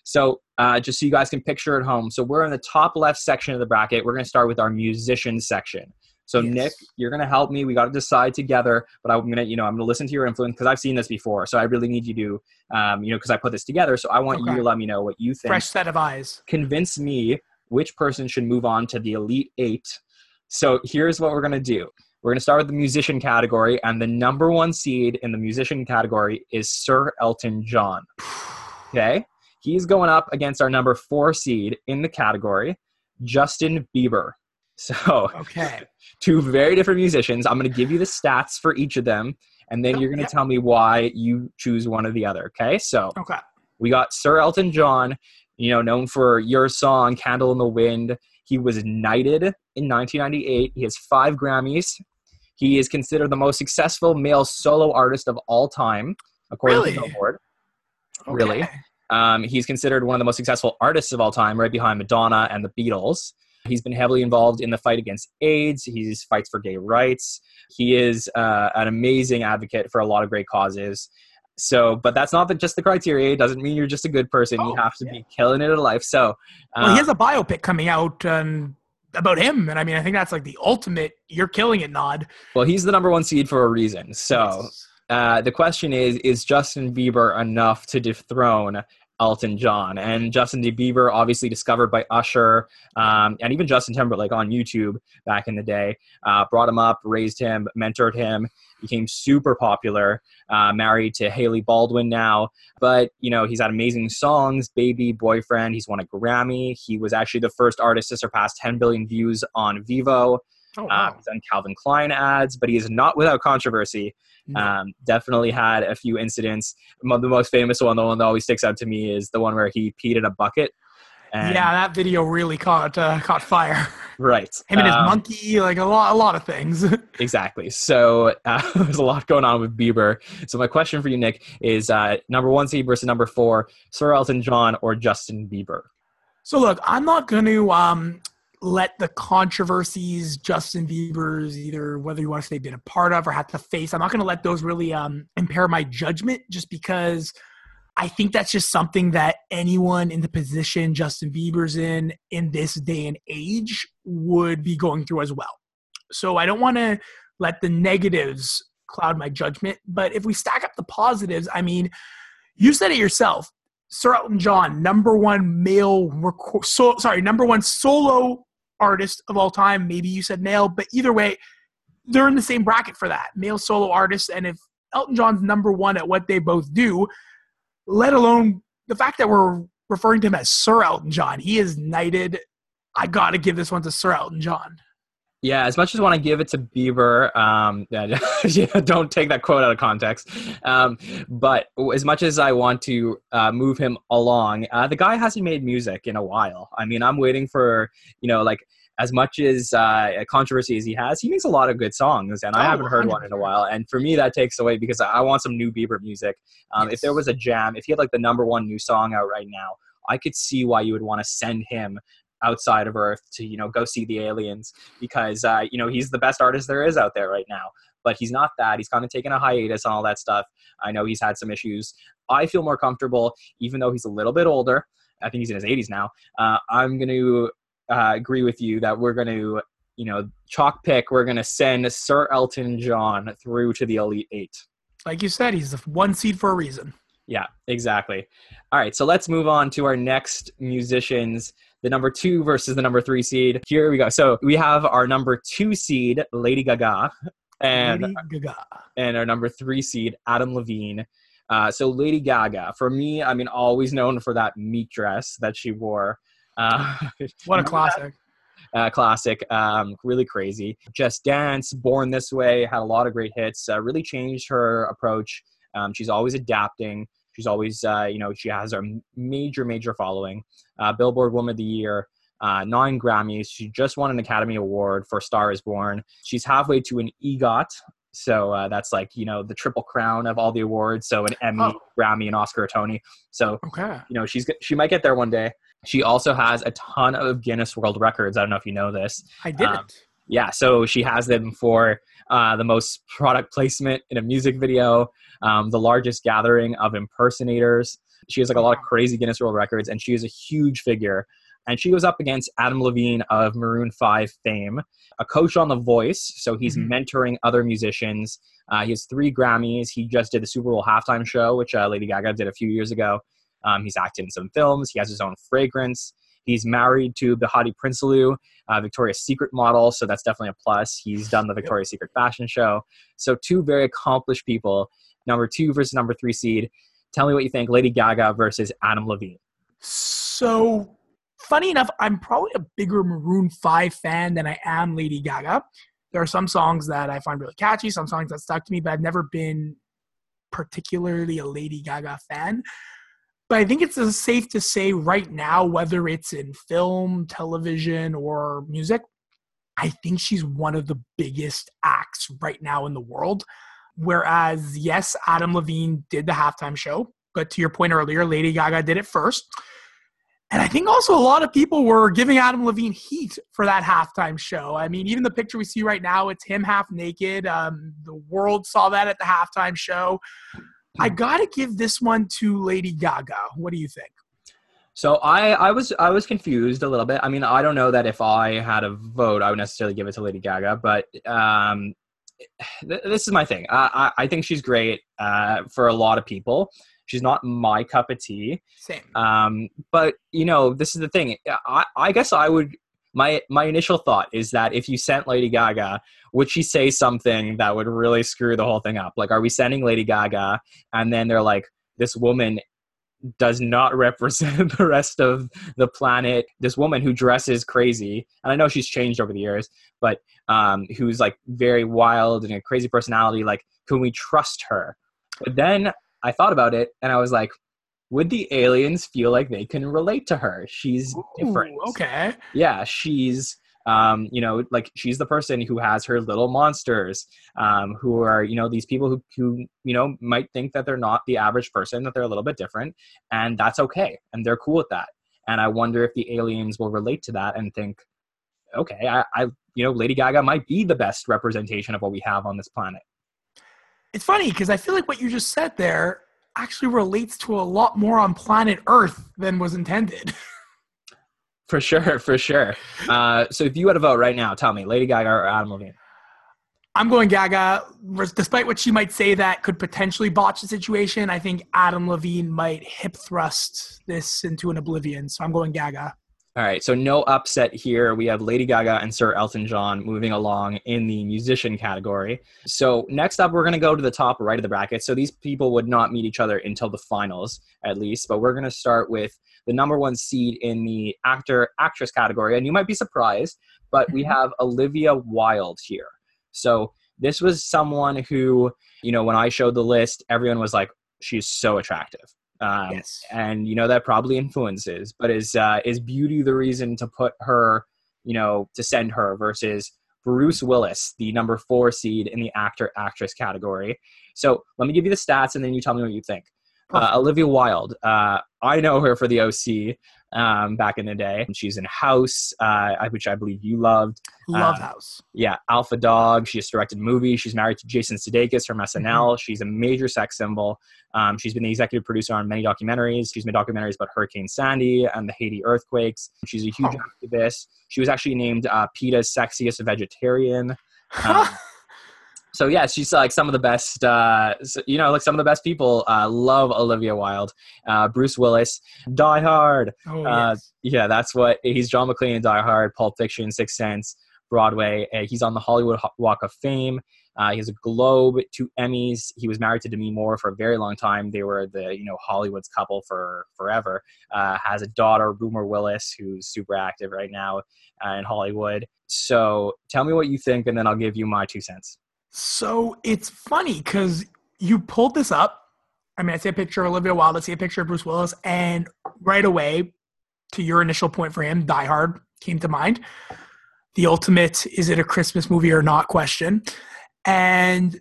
So, uh, just so you guys can picture at home. So, we're in the top left section of the bracket. We're going to start with our musician section. So, yes. Nick, you're going to help me. We got to decide together, but I'm going to, you know, I'm going to listen to your influence because I've seen this before. So, I really need you to, um, you know, because I put this together. So, I want okay. you to let me know what you think. Fresh set of eyes. Convince me which person should move on to the Elite Eight. So here's what we're going to do. We're going to start with the musician category, and the number one seed in the musician category is Sir Elton John. Okay? He's going up against our number four seed in the category, Justin Bieber. So, okay. two very different musicians. I'm going to give you the stats for each of them, and then oh, you're going to tell me why you choose one or the other. Okay? So, okay. we got Sir Elton John you know, known for your song, Candle in the Wind. He was knighted in 1998. He has five Grammys. He is considered the most successful male solo artist of all time, according really? to Billboard. Okay. Really. Um, he's considered one of the most successful artists of all time, right behind Madonna and the Beatles. He's been heavily involved in the fight against AIDS. He fights for gay rights. He is uh, an amazing advocate for a lot of great causes. So, but that's not the, just the criteria. It doesn't mean you're just a good person. Oh, you have to yeah. be killing it in life. So, uh, well, he has a biopic coming out um, about him, and I mean, I think that's like the ultimate "you're killing it" nod. Well, he's the number one seed for a reason. So, yes. uh, the question is: Is Justin Bieber enough to dethrone Elton John. And Justin Bieber, obviously discovered by Usher um, and even Justin Timberlake on YouTube back in the day, uh, brought him up, raised him, mentored him, became super popular. Uh, married to Hailey Baldwin now, but you know he's had amazing songs. Baby, Boyfriend. He's won a Grammy. He was actually the first artist to surpass 10 billion views on Vevo. Oh, uh, wow. he's done Calvin Klein ads, but he is not without controversy. Um, definitely had a few incidents. The most famous one, the one that always sticks out to me, is the one where he peed in a bucket. And yeah, that video really caught uh, caught fire. Right, him and his um, monkey, like a lot, a lot of things. exactly. So uh, there's a lot going on with Bieber. So my question for you, Nick, is uh, number one seed versus number four: Sir Elton John or Justin Bieber? So look, I'm not going to um, let the controversies Justin Bieber's either whether you want to say been a part of or had to face. I'm not going to let those really um, impair my judgment just because I think that's just something that anyone in the position Justin Bieber's in in this day and age would be going through as well. So I don't want to let the negatives cloud my judgment, but if we stack up the positives, I mean, you said it yourself. Sir Elton John, number one male, so, sorry, number one solo artist of all time. Maybe you said male, but either way, they're in the same bracket for that male solo artist. And if Elton John's number one at what they both do, let alone the fact that we're referring to him as Sir Elton John, he is knighted. I got to give this one to Sir Elton John. Yeah, as much as I want to give it to Bieber, um, yeah, don't take that quote out of context. Um, but as much as I want to uh, move him along, uh, the guy hasn't made music in a while. I mean, I'm waiting for you know, like as much as uh, controversy as he has, he makes a lot of good songs, and I haven't heard 100%. one in a while. And for me, that takes away because I want some new Bieber music. Um, yes. If there was a jam, if he had like the number one new song out right now, I could see why you would want to send him outside of Earth to you know go see the aliens because uh, you know he's the best artist there is out there right now. But he's not that. He's kind of taken a hiatus and all that stuff. I know he's had some issues. I feel more comfortable, even though he's a little bit older. I think he's in his 80s now. Uh, I'm going to uh, agree with you that we're going to, you know, chalk pick. We're going to send Sir Elton John through to the Elite Eight. Like you said, he's the one seed for a reason. Yeah, exactly. All right, so let's move on to our next musicians the number two versus the number three seed. Here we go. So we have our number two seed, Lady Gaga, and Lady Gaga. and our number three seed, Adam Levine. Uh, so Lady Gaga, for me, I mean, always known for that meat dress that she wore. Uh, what a classic! Uh, classic, um, really crazy. Just Dance, Born This Way, had a lot of great hits. Uh, really changed her approach. Um, she's always adapting. She's always, uh, you know, she has a major, major following. Uh, Billboard Woman of the Year, uh, nine Grammys. She just won an Academy Award for Star is Born. She's halfway to an EGOT. So uh, that's like, you know, the triple crown of all the awards. So an Emmy, oh. Grammy, and Oscar, Tony. So, okay. you know, she's she might get there one day. She also has a ton of Guinness World Records. I don't know if you know this. I didn't. Um, yeah, so she has them for uh, the most product placement in a music video, um, the largest gathering of impersonators. She has like a lot of crazy Guinness World Records, and she is a huge figure. And she goes up against Adam Levine of Maroon 5 fame, a coach on The Voice. So he's mm-hmm. mentoring other musicians. Uh, he has three Grammys. He just did the Super Bowl halftime show, which uh, Lady Gaga did a few years ago. Um, he's acted in some films. He has his own fragrance. He's married to Behati Prinsloo, uh, Victoria's Secret model, so that's definitely a plus. He's done the Victoria's Secret fashion show. So two very accomplished people. Number two versus number three seed. Tell me what you think. Lady Gaga versus Adam Levine. So funny enough, I'm probably a bigger Maroon Five fan than I am Lady Gaga. There are some songs that I find really catchy, some songs that stuck to me, but I've never been particularly a Lady Gaga fan. But I think it's safe to say right now, whether it's in film, television, or music, I think she's one of the biggest acts right now in the world. Whereas, yes, Adam Levine did the halftime show, but to your point earlier, Lady Gaga did it first. And I think also a lot of people were giving Adam Levine heat for that halftime show. I mean, even the picture we see right now, it's him half naked. Um, the world saw that at the halftime show. I got to give this one to Lady Gaga. What do you think? So I, I was I was confused a little bit. I mean, I don't know that if I had a vote, I would necessarily give it to Lady Gaga, but um, th- this is my thing. I, I, I think she's great uh, for a lot of people. She's not my cup of tea. Same. Um, but you know, this is the thing. I, I guess I would my my initial thought is that if you sent Lady Gaga, would she say something that would really screw the whole thing up? Like, are we sending Lady Gaga, and then they're like, this woman does not represent the rest of the planet. This woman who dresses crazy, and I know she's changed over the years, but um, who's like very wild and a crazy personality. Like, can we trust her? But then I thought about it, and I was like, would the aliens feel like they can relate to her? She's Ooh, different. Okay. Yeah, she's um, you know, like she's the person who has her little monsters, um, who are, you know, these people who, who, you know, might think that they're not the average person, that they're a little bit different, and that's okay, and they're cool with that. And I wonder if the aliens will relate to that and think, okay, I, I you know, Lady Gaga might be the best representation of what we have on this planet. It's funny because I feel like what you just said there actually relates to a lot more on planet Earth than was intended. for sure, for sure. Uh, so if you had a vote right now, tell me, Lady Gaga or Adam Levine? I'm going Gaga. Despite what she might say that could potentially botch the situation, I think Adam Levine might hip thrust this into an oblivion. So I'm going Gaga. All right, so no upset here. We have Lady Gaga and Sir Elton John moving along in the musician category. So next up, we're going to go to the top right of the bracket. So these people would not meet each other until the finals, at least. But we're going to start with the number one seed in the actor actress category, and you might be surprised, but we mm-hmm. have Olivia Wilde here. So this was someone who, you know, when I showed the list, everyone was like, she's so attractive. Um, yes. And you know that probably influences, but is uh, is beauty the reason to put her, you know, to send her versus Bruce Willis, the number four seed in the actor actress category. So let me give you the stats, and then you tell me what you think. Uh, Olivia Wilde, uh, I know her for the OC um, back in the day. And she's in House, uh, which I believe you loved. Love uh, House. Yeah, Alpha Dog. She has directed movies. She's married to Jason Sudeikis from SNL. Mm-hmm. She's a major sex symbol. Um, she's been the executive producer on many documentaries. She's made documentaries about Hurricane Sandy and the Haiti earthquakes. She's a huge oh. activist. She was actually named uh, PETA's sexiest vegetarian. Um, so yeah, she's like some of the best. Uh, you know, like some of the best people uh, love Olivia Wilde. Uh, Bruce Willis, Die Hard. Oh, uh, yes. Yeah, that's what he's. John McClane in Die Hard, Pulp Fiction, Sixth Sense, Broadway. Uh, he's on the Hollywood Walk of Fame. Uh, he has a Globe, two Emmys. He was married to Demi Moore for a very long time. They were the you know Hollywood's couple for forever. has a daughter, Rumer Willis, who's super active right now in Hollywood. So tell me what you think, and then I'll give you my two cents. So it's funny because you pulled this up. I mean, I see a picture of Olivia Wilde, I see a picture of Bruce Willis, and right away, to your initial point for him, Die Hard came to mind. The ultimate is it a Christmas movie or not question. And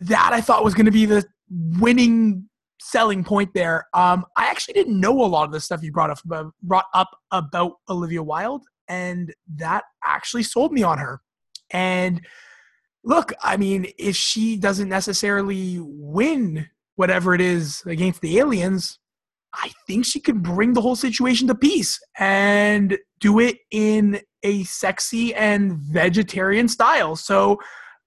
that I thought was going to be the winning selling point there. Um, I actually didn't know a lot of the stuff you brought up brought up about Olivia Wilde, and that actually sold me on her. And look, I mean, if she doesn't necessarily win whatever it is against the aliens, I think she could bring the whole situation to peace and do it in a sexy and vegetarian style. So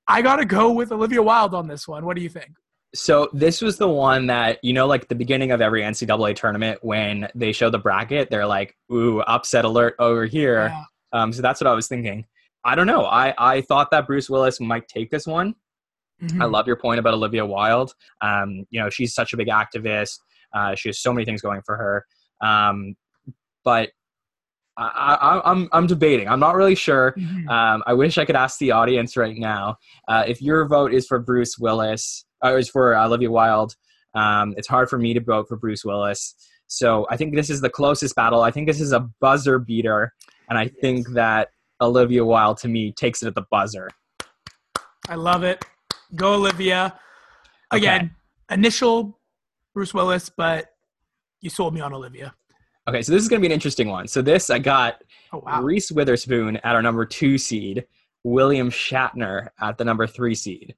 I got to go with Olivia Wilde on this one. What do you think? So this was the one that you know, like the beginning of every NCAA tournament when they show the bracket, they're like, "Ooh, upset alert over here." Yeah. Um, so that's what I was thinking. I don't know. I, I thought that Bruce Willis might take this one. Mm-hmm. I love your point about Olivia Wilde. Um, you know, she's such a big activist. Uh, she has so many things going for her. Um, but I, am I'm, I'm debating. I'm not really sure. Mm-hmm. Um, I wish I could ask the audience right now uh, if your vote is for Bruce Willis or uh, is for Olivia Wilde. Um, it's hard for me to vote for Bruce Willis. So I think this is the closest battle. I think this is a buzzer beater, and I think that Olivia Wilde to me takes it at the buzzer. I love it. Go Olivia. Again, okay. initial Bruce Willis, but you sold me on Olivia. Okay, so this is going to be an interesting one. So this I got oh, wow. Reese Witherspoon at our number two seed, William Shatner at the number three seed.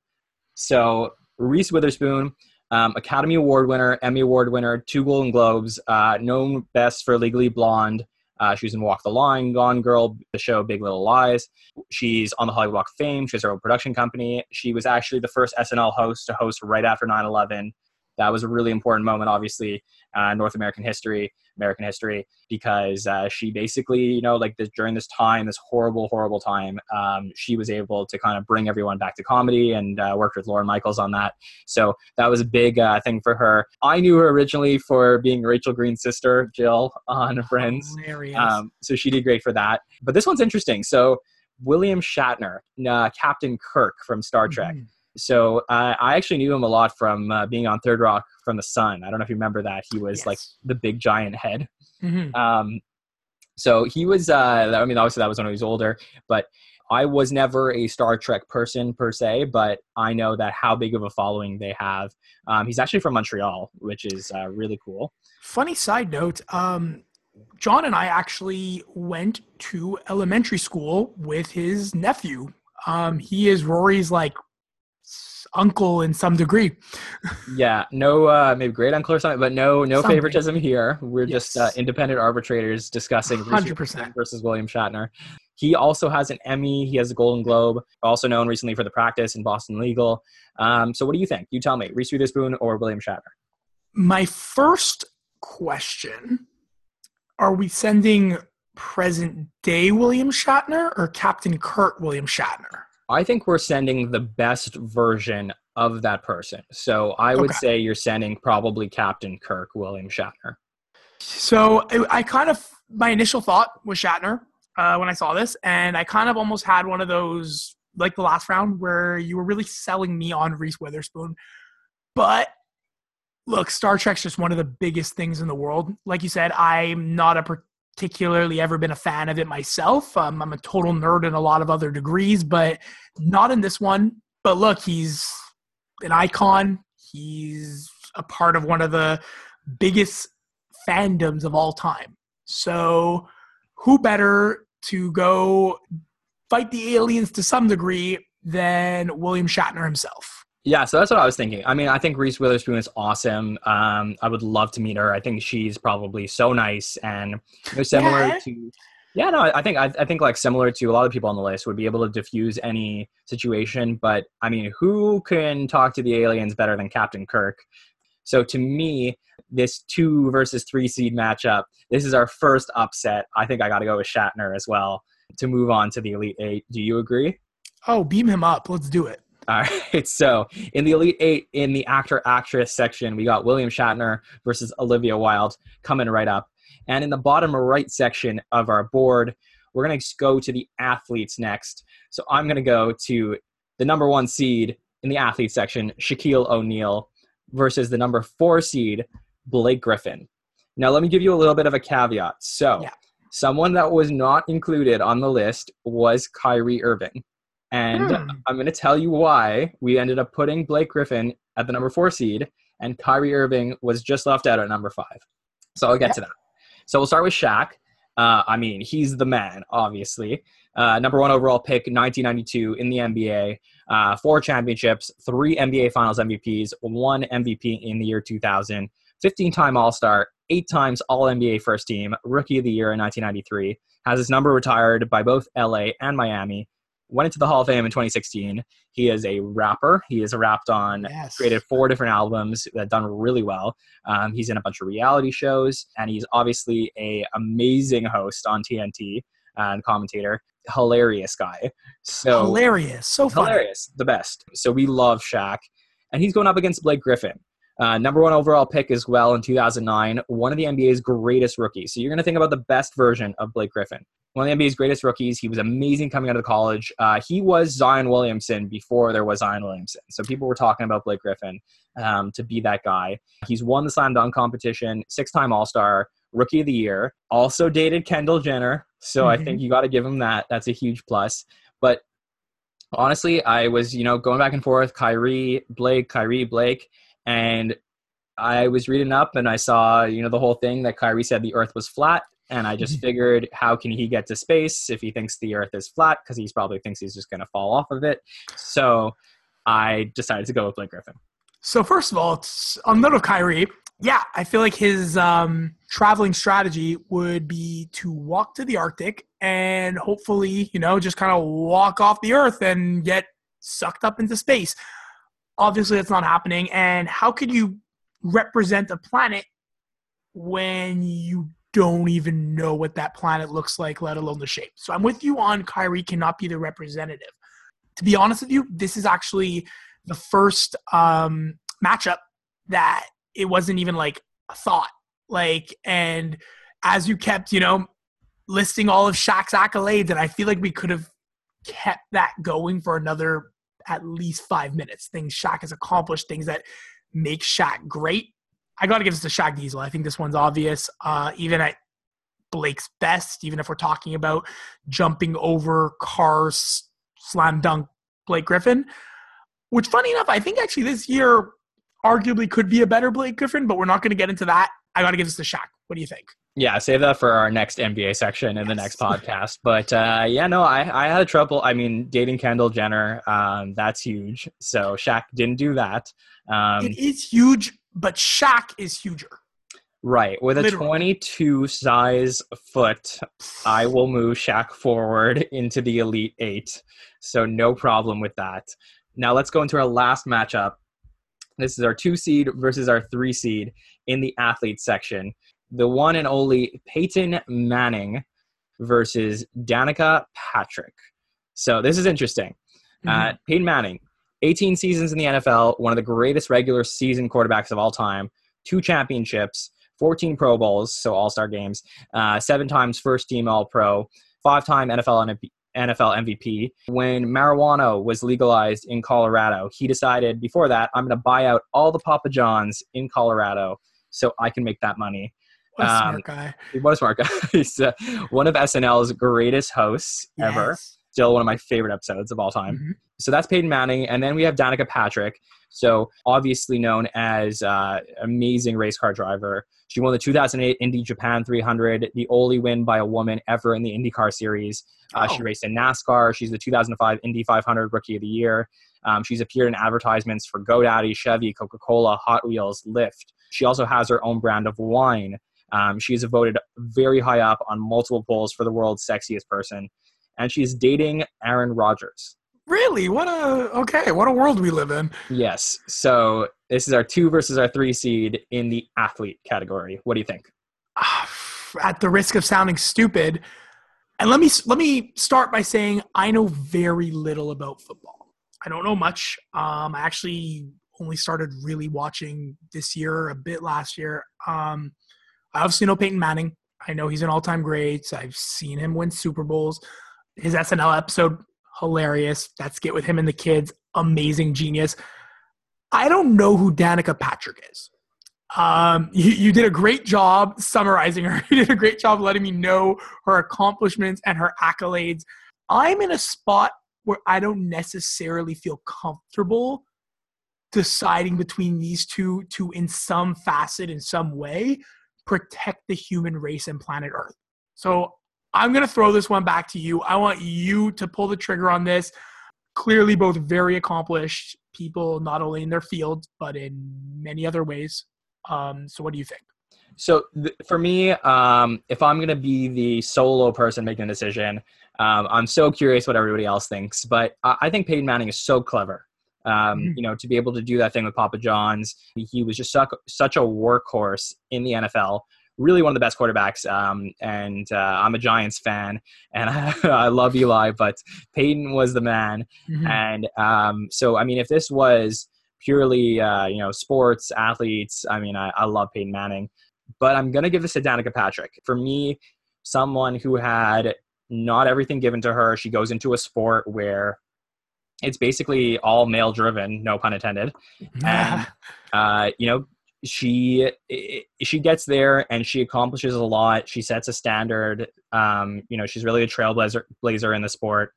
So Reese Witherspoon, um, Academy Award winner, Emmy Award winner, two Golden Globes, uh, known best for Legally Blonde, uh, she was in Walk the Line, Gone Girl, the show Big Little Lies. She's on the Hollywood Walk of Fame. She has her own production company. She was actually the first SNL host to host right after 9 11 that was a really important moment, obviously, uh, North American history, American history, because uh, she basically, you know, like this, during this time, this horrible, horrible time, um, she was able to kind of bring everyone back to comedy and uh, worked with Lorne Michaels on that. So that was a big uh, thing for her. I knew her originally for being Rachel Green's sister, Jill, on Friends. Um, so she did great for that. But this one's interesting. So William Shatner, uh, Captain Kirk from Star Trek. Mm-hmm so uh, I actually knew him a lot from uh, being on Third Rock from the Sun. I don't know if you remember that. He was yes. like the big giant head. Mm-hmm. Um, so he was. Uh, I mean, obviously that was when he was older, but I was never a Star Trek person per se. But I know that how big of a following they have. Um, he's actually from Montreal, which is uh, really cool. Funny side note. Um, John and I actually went to elementary school with his nephew. Um, he is Rory's like uncle in some degree. yeah, no, uh, maybe great uncle or something, but no, no something. favoritism here. We're yes. just uh, independent arbitrators discussing 100% versus William Shatner. He also has an Emmy. He has a Golden Globe, also known recently for The Practice and Boston Legal. Um, so, what do you think? You tell me, Reese Witherspoon or William Shatner? My first question: Are we sending present day William Shatner or Captain Kirk William Shatner? I think we're sending the best version of that person. So I would Okay. say you're sending probably Captain Kirk William Shatner. So I, I kind of my initial thought was Shatner uh, when I saw this, and I kind of almost had one of those like the last round where you were really selling me on Reese Witherspoon. But look, Star Trek's just one of the biggest things in the world. Like you said, I'm not a particularly ever been a fan of it myself. Um, I'm a total nerd in a lot of other degrees, but not in this one. But look, he's an icon. He's a part of one of the biggest fandoms of all time. So, who better to go fight the aliens to some degree than William Shatner himself? Yeah, so that's what I was thinking. I mean, I think Reese Witherspoon is awesome. Um, I would love to meet her. I think she's probably so nice and you know, similar Yeah. to. Yeah, no, I think I, I think like similar to a lot of people on the list would be able to diffuse any situation. But I mean, who can talk to the aliens better than Captain Kirk? So to me, this two versus three seed matchup, this is our first upset. I think I got to go with Shatner as well to move on to the Elite Eight. Do you agree? Oh, beam him up. Let's do it. All right. So in the Elite Eight, in the actor actress section, we got William Shatner versus Olivia Wilde coming right up. And in the bottom right section of our board, we're going to go to the athletes next. So I'm going to go to the number one seed in the athlete section, Shaquille O'Neal, versus the number four seed, Blake Griffin. Now, let me give you a little bit of a caveat. So, Yeah. someone that was not included on the list was Kyrie Irving. And Hmm. I'm going to tell you why we ended up putting Blake Griffin at the number four seed, and Kyrie Irving was just left out at number five. So I'll get to that. So we'll start with Shaq. Uh, I mean, he's the man, obviously. Uh, number one overall pick, 1992 in the NBA. Uh, four championships, three NBA Finals MVPs, one MVP in the year 2000, 15 time All Star, eight times All NBA first team, Rookie of the Year in 1993. Has his number retired by both LA and Miami. Went into the Hall of Fame in 2016. He is a rapper. He has rapped on Yes. created four different albums that done really well. Um, he's in a bunch of reality shows, and he's obviously a amazing host on TNT and commentator. Hilarious guy. So Hilarious. So funny. hilarious, the best. So we love Shaq, and he's going up against Blake Griffin. Uh, number one overall pick as well in 2009, one of the NBA's greatest rookies. So you're going to think about the best version of Blake Griffin. One of the NBA's greatest rookies. He was amazing coming out of college. Uh, he was Zion Williamson before there was Zion Williamson. So people were talking about Blake Griffin um, to be that guy. He's won the slam dunk competition, six time All Star, Rookie of the Year. Also dated Kendall Jenner. So I Mhm. think you got to give him that. That's a huge plus. But honestly, I was, you know, going back and forth, Kyrie, Blake, Kyrie, Blake, and I was reading up and I saw, you know, the whole thing that Kyrie said the earth was flat. And I just Mhm. figured, how can he get to space if he thinks the earth is flat? Because he probably thinks he's just going to fall off of it. So I decided to go with Blake Griffin. So first of all, on the note of Kyrie. Yeah, I feel like his um, traveling strategy would be to walk to the Arctic and hopefully, you know, just kind of walk off the Earth and get sucked up into space. Obviously, that's not happening. And how could you represent a planet when you don't even know what that planet looks like, let alone the shape? So I'm with you on Kyrie cannot be the representative. To be honest with you, this is actually the first um, matchup that it wasn't even like a thought. Like, and as you kept, you know, listing all of Shaq's accolades, and I feel like we could have kept that going for another at least five minutes. Things Shaq has accomplished, things that make Shaq great. I got to give this to Shaq Diesel. I think this one's obvious. Uh, even at Blake's best, even if we're talking about jumping over cars, slam dunk Blake Griffin, which funny enough, I think actually this year arguably could be a better Blake Griffin, but we're not going to get into that. I got to give this to Shaq. What do you think? Yeah, save that for our next NBA section in the next podcast. But uh, yeah, no, I, I had trouble. I mean, dating Kendall Jenner, um, that's huge. So Shaq didn't do that. Um, it is huge, but Shaq is huger. right. With a literally. 22 size foot, I will move Shaq forward into the Elite Eight. So no problem with that. Now let's go into our last matchup. This is our two seed versus our three seed in the athlete section. The one and only Peyton Manning versus Danica Patrick. So this is interesting. Uh, Mhm. Uh, Peyton Manning, 18 seasons in the NFL, one of the greatest regular season quarterbacks of all time, two championships, 14 Pro Bowls, so All Star games, uh, seven times first team All Pro, five time NFL MVP. NFL MVP. When marijuana was legalized in Colorado, he decided before that, I'm going to buy out all the Papa Johns in Colorado so I can make that money. What a um, smart guy. What a smart guy. He's uh, one of SNL's greatest hosts ever. Still one of my favorite episodes of all time. Mhm. So that's Peyton Manning. And then we have Danica Patrick. So obviously known as uh, amazing race car driver. She won the 2008 Indy Japan 300, the only win by a woman ever in the IndyCar series. Uh, She Oh. raced in NASCAR. She's the 2005 Indy 500 Rookie of the Year. Um, she's appeared in advertisements for GoDaddy, Chevy, Coca-Cola, Hot Wheels, Lyft. She also has her own brand of wine. Um, she is voted very high up on multiple polls for the world's sexiest person, and she's dating Aaron Rodgers. Really? What a okay. What a world we live in. Yes. So this is our two versus our three seed in the athlete category. What do you think? Ah, At the risk of sounding stupid, and let me let me start by saying I know very little about football. I don't know much. Um, I actually only started really watching this year, a bit last year. Um, I obviously know Peyton Manning. I know he's an all-time great. I've seen him win Super Bowls. His SNL episode, hilarious. That skit with him and the kids, amazing genius. I don't know who Danica Patrick is. Um, you, you did a great job summarizing her. You did a great job letting me know her accomplishments and her accolades. I'm in a spot where I don't necessarily feel comfortable deciding between these two to, in some facet, in some way, protect the human race and planet Earth. So I'm going to throw this one back to you. I want you to pull the trigger on this. Clearly, both very accomplished people, not only in their field, but in many other ways. Um, so, what do you think? So th- for me, um, if I'm going to be the solo person making a decision, um, I'm so curious what everybody else thinks. But I, I think Peyton Manning is so clever. Um, Mhm. You know, to be able to do that thing with Papa John's, he was just such, such a workhorse in the NFL. Really, one of the best quarterbacks. Um, and uh, I'm a Giants fan, and I, love Eli, but Peyton was the man. And um, so, I mean, if this was purely, uh, you know, sports athletes, I mean, I, I love Peyton Manning, but I'm gonna give this to Danica Patrick. For me, someone who had not everything given to her, she goes into a sport where it's basically all male driven, no pun intended. and- Uh, you know, she she gets there and she accomplishes a lot. She sets a standard. Um, you know, she's really a trailblazer blazer in the sport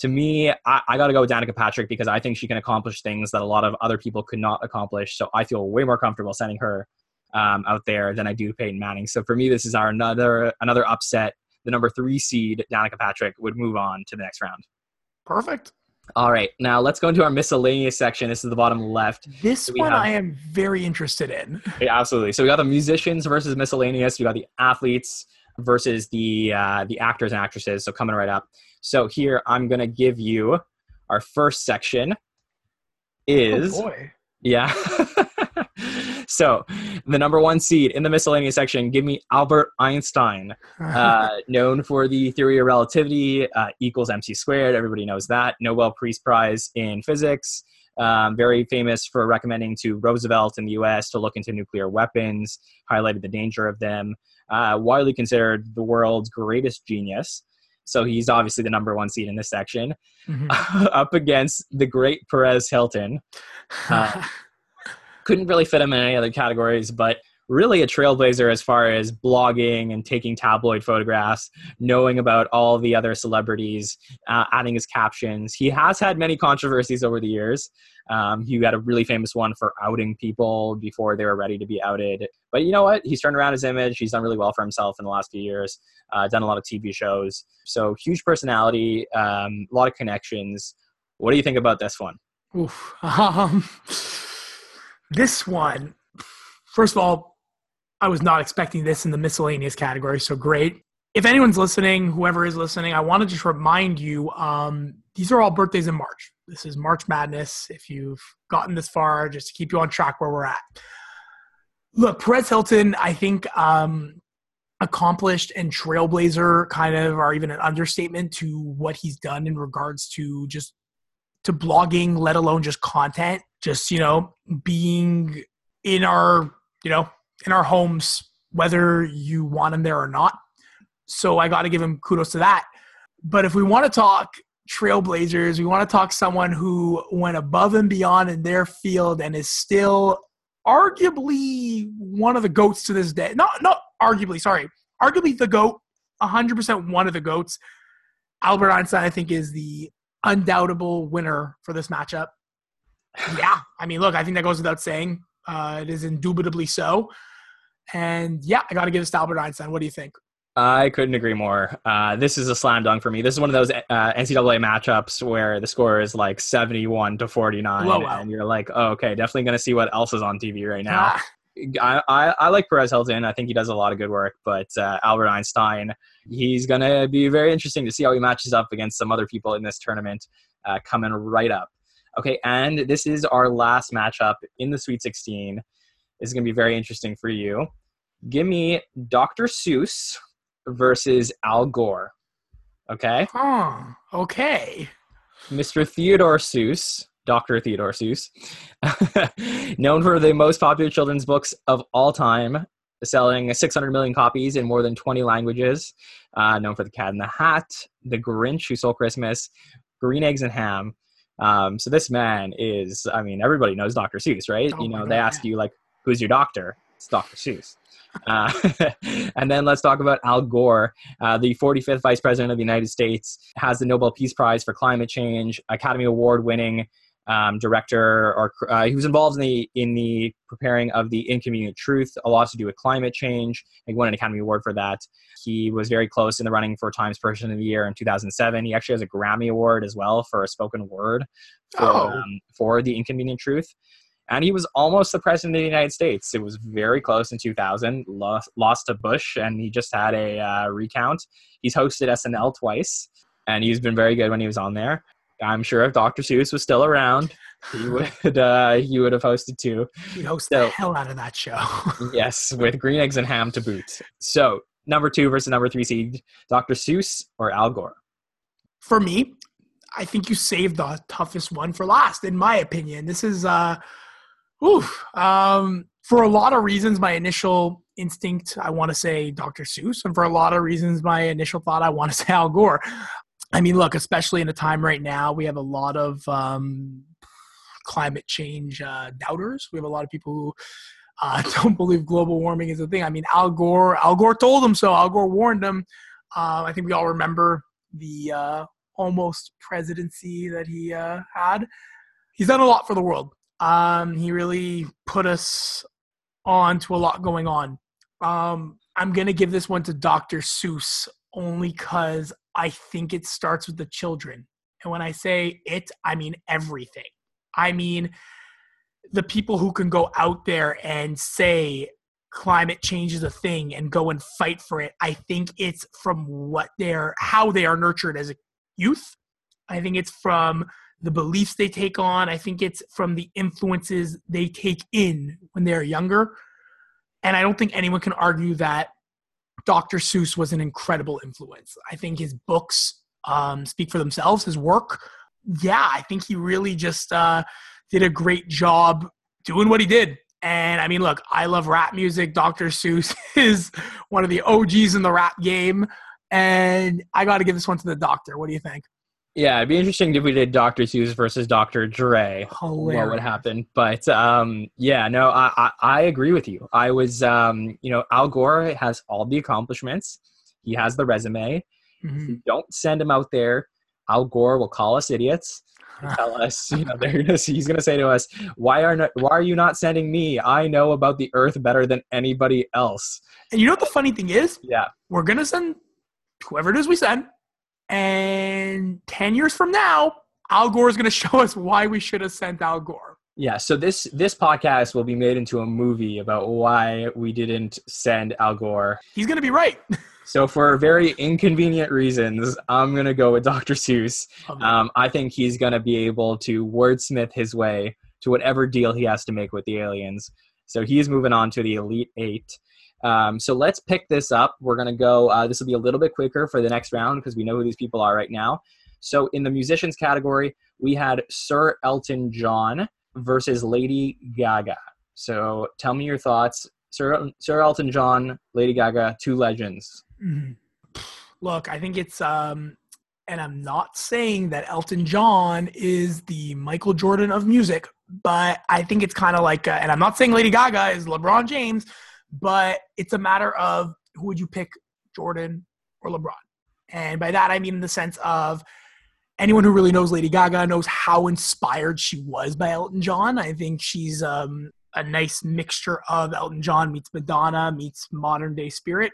to me, I, I got to go with Danica Patrick because I think she can accomplish things that a lot of other people could not accomplish. So I feel way more comfortable sending her um, out there than I do Peyton Manning. So for me, this is our another another upset. The number three seed, Danica Patrick, would move on to the next round. Perfect. All right, now let's go into our miscellaneous section. This is the bottom left. This we one have- I am very interested in. Yeah, absolutely. So we got the musicians versus miscellaneous. We got the athletes versus the uh, the actors and actresses. So coming right up. So here I'm gonna give you our first section. Is oh boy. yeah. so the number one seed in the miscellaneous section, give me Albert Einstein, uh, known for the theory of relativity uh, equals mc squared. Everybody knows that. Nobel Peace Prize in physics. Um, very famous for recommending to Roosevelt in the U.S. to look into nuclear weapons, highlighted the danger of them. Uh, widely considered the world's greatest genius. So he's obviously the number one seed in this section, Mhm. up against the great Perez Hilton. uh, couldn't really fit him in any other categories, but really a trailblazer as far as blogging and taking tabloid photographs, knowing about all the other celebrities, uh, adding his captions. He has had many controversies over the years. Um, he had a really famous one for outing people before they were ready to be outed. But you know what? He's turned around his image. He's done really well for himself in the last few years. Uh, done a lot of TV shows. So huge personality, um, a lot of connections. What do you think about this one? Oof. Um, this one, first of all, I was not expecting this in the miscellaneous category, so great. If anyone's listening, whoever is listening, I want to just remind you um, these are all birthdays in March. This is March Madness. If you've gotten this far, just to keep you on track where we're at. Look, Perez Hilton, I think um, accomplished and trailblazer kind of are even an understatement to what he's done in regards to just to blogging, let alone just content. Just, you know, being in our, you know, in our homes, whether you want him there or not. So I got to give him kudos to that. But if we want to talk trailblazers, we want to talk someone who went above and beyond in their field and is still arguably one of the goats to this day. Not not arguably, sorry, arguably the goat, 100% one of the goats. Albert Einstein, I think, is the undoubtable winner for this matchup. yeah, I mean, look, I think that goes without saying. Uh, it is indubitably so. And yeah, I got to give this to Albert Einstein. What do you think? I couldn't agree more. Uh, this is a slam dunk for me. This is one of those uh, NCAA matchups where the score is like 71 to 49. And you're like, oh, okay, definitely going to see what else is on TV right now. Ah. I, I, I, like Perez Hilton. I think he does a lot of good work. But uh, Albert Einstein, he's going to be very interesting to see how he matches up against some other people in this tournament uh, coming right up. Okay, and this is our last matchup in the Sweet 16. This is going to be very interesting for you. Give me Dr. Seuss versus Al Gore. Okay. Oh, okay. Mr. Theodore Seuss, Dr. Theodore Seuss, known for the most popular children's books of all time, selling 600 million copies in more than 20 languages, uh, known for The Cat in the Hat, The Grinch Who Stole Christmas, Green Eggs and Ham. Um, so this man is, I mean, everybody knows Dr. Seuss, right? Oh you know, they ask you like, who's your doctor? It's Dr. Seuss. Uh, and then let's talk about Al Gore, uh, the 45th Vice President of the United States, has the Nobel Peace Prize for climate change, Academy Award winning um, director, or uh, he was involved in the in the preparing of the Inconvenient Truth, a lot to do with climate change. He won an Academy Award for that. He was very close in the running for Times Person of the Year in 2007. He actually has a Grammy Award as well for a spoken word for, oh. um, for the Inconvenient Truth and he was almost the president of the United States. It was very close in 2000, lost, lost to Bush, and he just had a uh, recount. He's hosted SNL twice, and he's been very good when he was on there. I'm sure if Dr. Seuss was still around, he would uh, he would have hosted too. He'd host so, the hell out of that show. yes, with green eggs and ham to boot. So number two versus number three seed, Dr. Seuss or Al Gore. For me, I think you saved the toughest one for last, in my opinion. This is uh, Oof. Um, for a lot of reasons, my initial instinct, I want to say Dr. Seuss. And for a lot of reasons, my initial thought, I want to say Al Gore. I mean, look, especially in a time right now, we have a lot of um, climate change uh, doubters. We have a lot of people who uh, don't believe global warming is a thing. I mean, Al Gore, Al Gore told them so. Al Gore warned them. Uh, I think we all remember the uh, almost presidency that he uh, had. He's done a lot for the world. Um, he really put us on to a lot going on. Um, I'm going to give this one to Dr. Seuss only because I think it starts with the children. And when I say it, I mean everything. I mean the people who can go out there and say climate change is a thing and go and fight for it. I think it's from what they're, how they are nurtured as a youth. I think it's from the beliefs they take on. I think it's from the influences they take in when they're younger. And I don't think anyone can argue that Dr. Seuss was an incredible influence. I think his books um, speak for themselves, his work. Yeah, I think he really just uh, did a great job doing what he did. And I mean, look, I love rap music. Dr. Seuss is one of the OGs in the rap game. And I got to give this one to the doctor. What do you think? Yeah, it'd be interesting if we did Dr. Seuss versus Dr. Dre. Hilarious. What would happen? But um, yeah, no, I, I, I agree with you. I was, um, you know, Al Gore has all the accomplishments. He has the resume. Mm-hmm. don't send him out there, Al Gore will call us idiots. tell us, you know, they're gonna, he's going to say to us, "Why are not, why are you not sending me? I know about the Earth better than anybody else." And you know what the funny thing is? Yeah, we're going to send whoever it is we send and 10 years from now, Al Gore is going to show us why we should have sent Al Gore. Yeah, so this this podcast will be made into a movie about why we didn't send Al Gore. He's going to be right. so for very inconvenient reasons, I'm going to go with Dr. Seuss. Um, I think he's going to be able to wordsmith his way to whatever deal he has to make with the aliens. So he's moving on to the Elite Eight. Um, so let's pick this up. We're going to go, uh, this will be a little bit quicker for the next round because we know who these people are right now. So in the musicians category, we had Sir Elton John versus Lady Gaga. So tell me your thoughts. Sir, Sir Elton John, Lady Gaga, two legends. Mm-hmm. Look, I think it's um and I'm not saying that Elton John is the Michael Jordan of music, but I think it's kind of like, uh, and I'm not saying Lady Gaga is LeBron James, but it's a matter of who would you pick, Jordan or LeBron? And by that, I mean in the sense of anyone who really knows Lady Gaga knows how inspired she was by Elton John. I think she's um, a nice mixture of Elton John meets Madonna meets modern day spirit.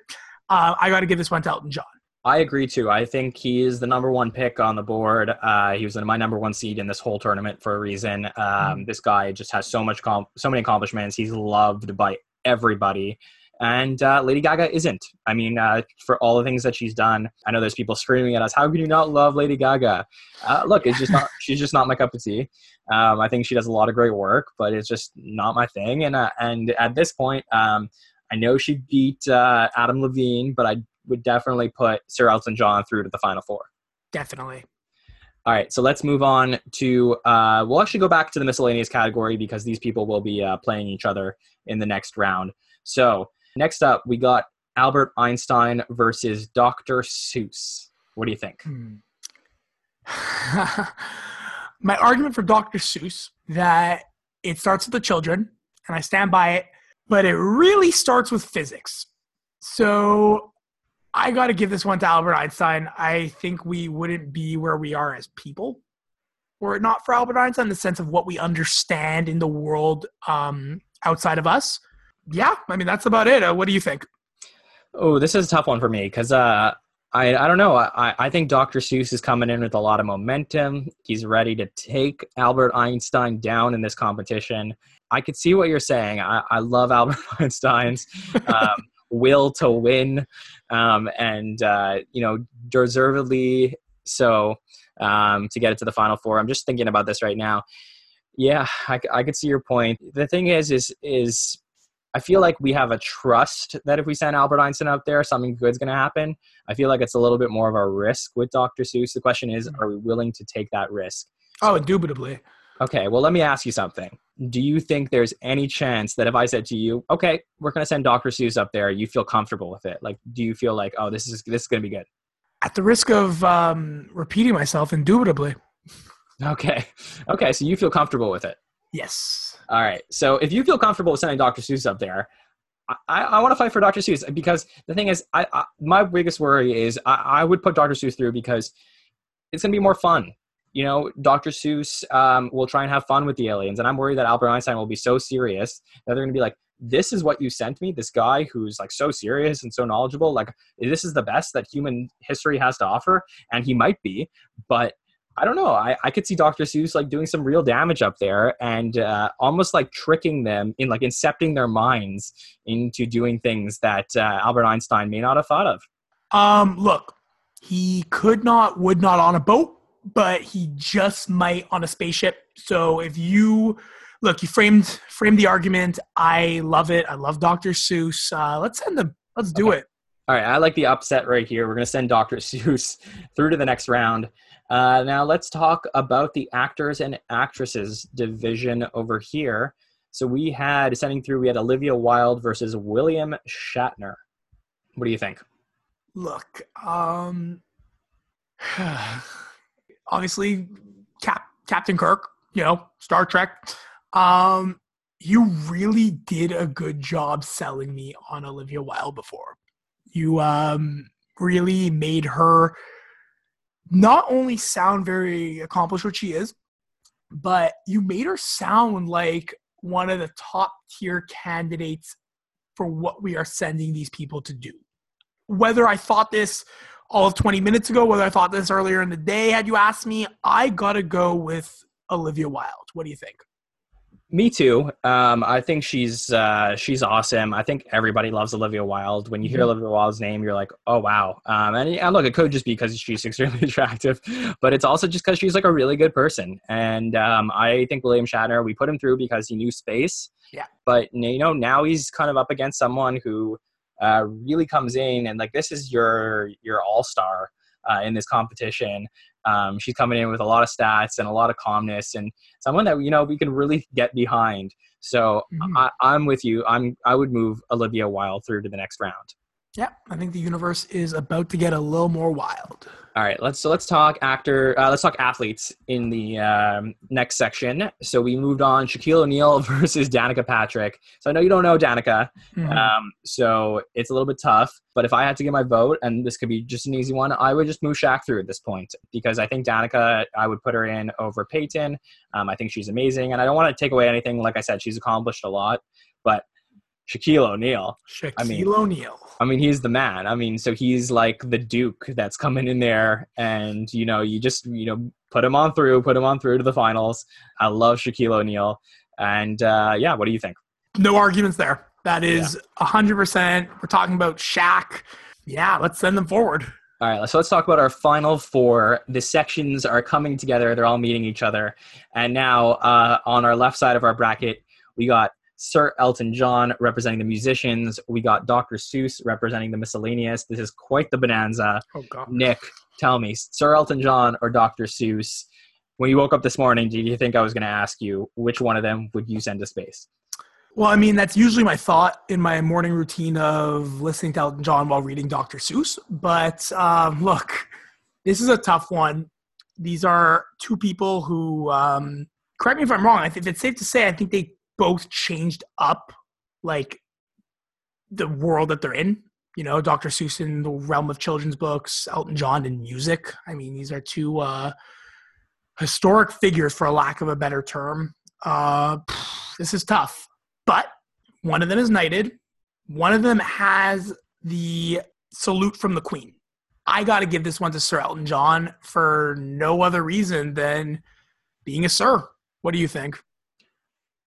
Uh, I got to give this one to Elton John. I agree too. I think he is the number one pick on the board. Uh, he was in my number one seed in this whole tournament for a reason. Um, mm-hmm. This guy just has so much, com- so many accomplishments. He's loved by everybody, and uh, Lady Gaga isn't. I mean, uh, for all the things that she's done, I know there's people screaming at us. How can you not love Lady Gaga? Uh, look, it's just not. she's just not my cup of tea. Um, I think she does a lot of great work, but it's just not my thing. And uh, and at this point, um, I know she beat uh, Adam Levine, but I would definitely put Sir Elton John through to the final four. Definitely. All right, so let's move on to. Uh, we'll actually go back to the miscellaneous category because these people will be uh, playing each other in the next round. So next up, we got Albert Einstein versus Dr. Seuss. What do you think? Hmm. My argument for Dr. Seuss that it starts with the children, and I stand by it, but it really starts with physics. So I got to give this one to Albert Einstein. I think we wouldn't be where we are as people were it not for Albert Einstein, in the sense of what we understand in the world um, outside of us. Yeah, I mean, that's about it. Uh, what do you think? Oh, this is a tough one for me because uh, I, I don't know. I, I think Dr. Seuss is coming in with a lot of momentum. He's ready to take Albert Einstein down in this competition. I could see what you're saying. I, I love Albert Einstein's. Um, will to win, um, and uh, you know, deservedly so um, to get it to the final four. I'm just thinking about this right now. Yeah, I, I could see your point. The thing is, is is I feel like we have a trust that if we send Albert Einstein out there, something good's going to happen. I feel like it's a little bit more of a risk with Dr. Seuss. The question is, are we willing to take that risk? Oh, indubitably. Okay, well, let me ask you something. Do you think there's any chance that if I said to you, "Okay, we're going to send Dr. Seuss up there," you feel comfortable with it? Like, do you feel like, "Oh, this is this is going to be good"? At the risk of um, repeating myself, indubitably. Okay, okay, so you feel comfortable with it? Yes. All right. So if you feel comfortable with sending Dr. Seuss up there, I, I want to fight for Dr. Seuss because the thing is, I, I my biggest worry is I, I would put Dr. Seuss through because it's going to be more fun you know, Dr. Seuss um, will try and have fun with the aliens. And I'm worried that Albert Einstein will be so serious that they're going to be like, this is what you sent me, this guy who's like so serious and so knowledgeable. Like, this is the best that human history has to offer. And he might be, but I don't know. I, I could see Dr. Seuss like doing some real damage up there and uh, almost like tricking them in like incepting their minds into doing things that uh, Albert Einstein may not have thought of. Um, look, he could not, would not on a boat but he just might on a spaceship. So if you look, you framed framed the argument. I love it. I love Dr. Seuss. Uh, let's send them. Let's do okay. it. All right, I like the upset right here. We're going to send Dr. Seuss through to the next round. Uh, now let's talk about the actors and actresses division over here. So we had sending through. We had Olivia Wilde versus William Shatner. What do you think? Look, um, obviously Cap Captain Kirk, you know, Star Trek. Um, you really did a good job selling me on Olivia Wilde before. You um, really made her not only sound very accomplished, what she is, but you made her sound like one of the top tier candidates for what we are sending these people to do. Whether I thought this all of 20 minutes ago, whether I thought this earlier in the day, had you asked me, I got to go with Olivia Wilde. What do you think? Me too. Um, I think she's uh, she's awesome. I think everybody loves Olivia Wilde. When you hear mm-hmm. Olivia Wilde's name, you're like, oh wow. Um, and, and look, it could just be because she's extremely attractive, but it's also just because she's like a really good person. And um, I think William Shatner, we put him through because he knew space. Yeah. But you know, now he's kind of up against someone who uh, really comes in and like this is your your all star uh, in this competition. Um, she's coming in with a lot of stats and a lot of calmness and someone that you know we can really get behind. So mm-hmm. I, I'm with you. I'm I would move Olivia Wilde through to the next round. Yeah, I think the universe is about to get a little more wild. All right, let's so let's talk actor. Uh, let's talk athletes in the um, next section. So we moved on Shaquille O'Neal versus Danica Patrick. So I know you don't know Danica, mm-hmm. um, so it's a little bit tough. But if I had to give my vote, and this could be just an easy one, I would just move Shaq through at this point because I think Danica, I would put her in over Peyton. Um, I think she's amazing, and I don't want to take away anything. Like I said, she's accomplished a lot, but Shaquille O'Neal. Shaquille I mean, O'Neal. I mean, he's the man. I mean, so he's like the Duke that's coming in there, and you know, you just you know put him on through, put him on through to the finals. I love Shaquille O'Neal, and uh, yeah, what do you think? No arguments there. That is hundred yeah. percent. We're talking about Shaq. Yeah, let's send them forward. All right, so let's talk about our final four. The sections are coming together; they're all meeting each other, and now uh, on our left side of our bracket, we got Sir Elton John representing the musicians. We got Dr. Seuss representing the miscellaneous. This is quite the bonanza. Oh, God. Nick, tell me, Sir Elton John or Dr. Seuss? When you woke up this morning, did you think I was going to ask you which one of them would you send to space? Well, I mean, that's usually my thought in my morning routine of listening to Elton John while reading Dr. Seuss. But um, look, this is a tough one. These are two people who, um, correct me if I'm wrong, I think it's safe to say I think they both changed up like the world that they're in. You know, Dr. Seuss in the realm of children's books, Elton John in music. I mean, these are two uh, historic figures, for a lack of a better term. Uh, this is tough, but one of them is knighted. One of them has the salute from the Queen. I got to give this one to Sir Elton John for no other reason than being a Sir. What do you think?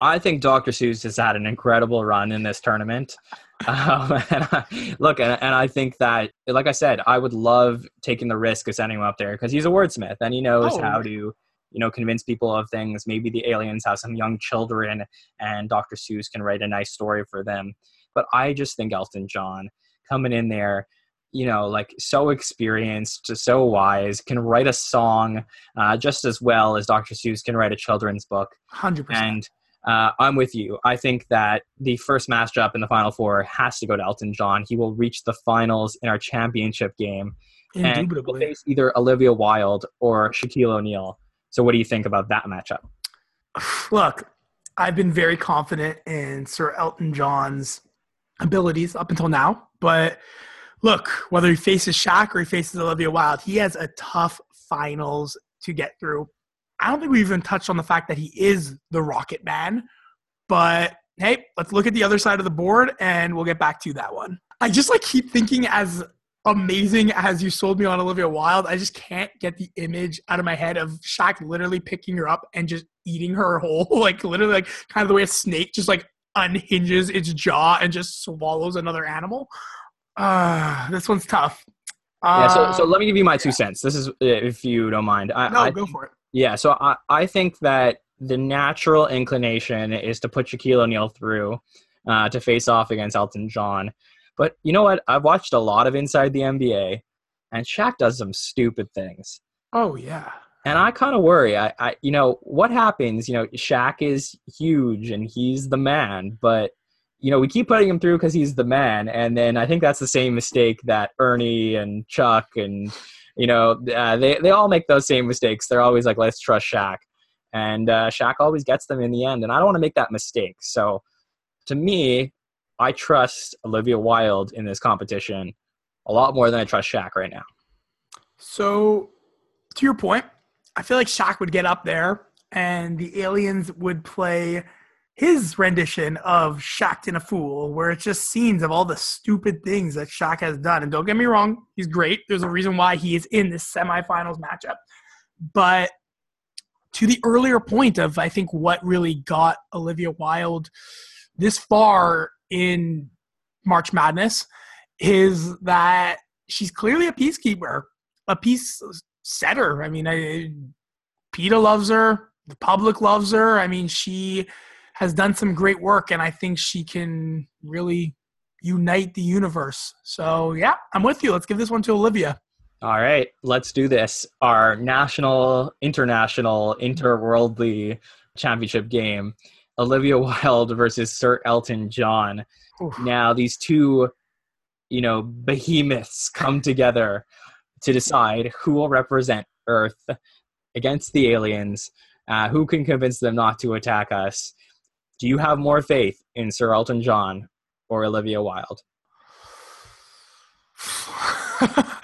I think Dr. Seuss has had an incredible run in this tournament. Um, and I, look, and, and, I think that, like I said, I would love taking the risk of sending him up there because he's a wordsmith and he knows oh. how to, you know, convince people of things. Maybe the aliens have some young children, and Dr. Seuss can write a nice story for them. But I just think Elton John coming in there you know, like so experienced, so wise, can write a song uh, just as well as Dr. Seuss can write a children's book. Hundred percent. And uh, I'm with you. I think that the first matchup in the Final Four has to go to Elton John. He will reach the finals in our championship game. And he'll face either Olivia Wilde or Shaquille O'Neal. So, what do you think about that matchup? Look, I've been very confident in Sir Elton John's abilities up until now. But look, whether he faces Shaq or he faces Olivia Wilde, he has a tough finals to get through. I don't think we even touched on the fact that he is the Rocket Man. But hey, let's look at the other side of the board and we'll get back to that one. I just like keep thinking as amazing as you sold me on Olivia Wilde, I just can't get the image out of my head of Shaq literally picking her up and just eating her whole, like literally like kind of the way a snake just like unhinges its jaw and just swallows another animal. Uh, this one's tough. yeah, so, so let me give you my two cents. This is, if you don't mind. I, no, I, go for it. Yeah, so I, I think that the natural inclination is to put Shaquille O'Neal through uh, to face off against Elton John. But you know what? I've watched a lot of Inside the NBA, and Shaq does some stupid things. Oh yeah. And I kind of worry. I, I, you know, what happens? You know, Shaq is huge and he's the man, but you know, we keep putting him through because he's the man, and then I think that's the same mistake that Ernie and Chuck and you know, uh, they they all make those same mistakes. They're always like, let's trust Shaq, and uh, Shaq always gets them in the end. And I don't want to make that mistake. So, to me, I trust Olivia Wilde in this competition a lot more than I trust Shaq right now. So, to your point, I feel like Shaq would get up there, and the aliens would play his rendition of Shaqtin' a Fool, where it's just scenes of all the stupid things that Shaq has done. And don't get me wrong, he's great. There's a reason why he is in this semifinals matchup. But to the earlier point of, I think, what really got Olivia Wilde this far in March Madness is that she's clearly a peacekeeper, a peace setter. I mean, I, PETA loves her, the public loves her. I mean, she has done some great work, and I think she can really unite the universe. So yeah, I'm with you. Let's give this one to Olivia. All right, let's do this. Our national, international, interworldly championship game. Olivia Wilde versus Sir Elton John. Oof. Now these two, you know, behemoths come together to decide who will represent Earth against the aliens. Uh, who can convince them not to attack us? Do you have more faith in Sir Elton John or Olivia Wilde? I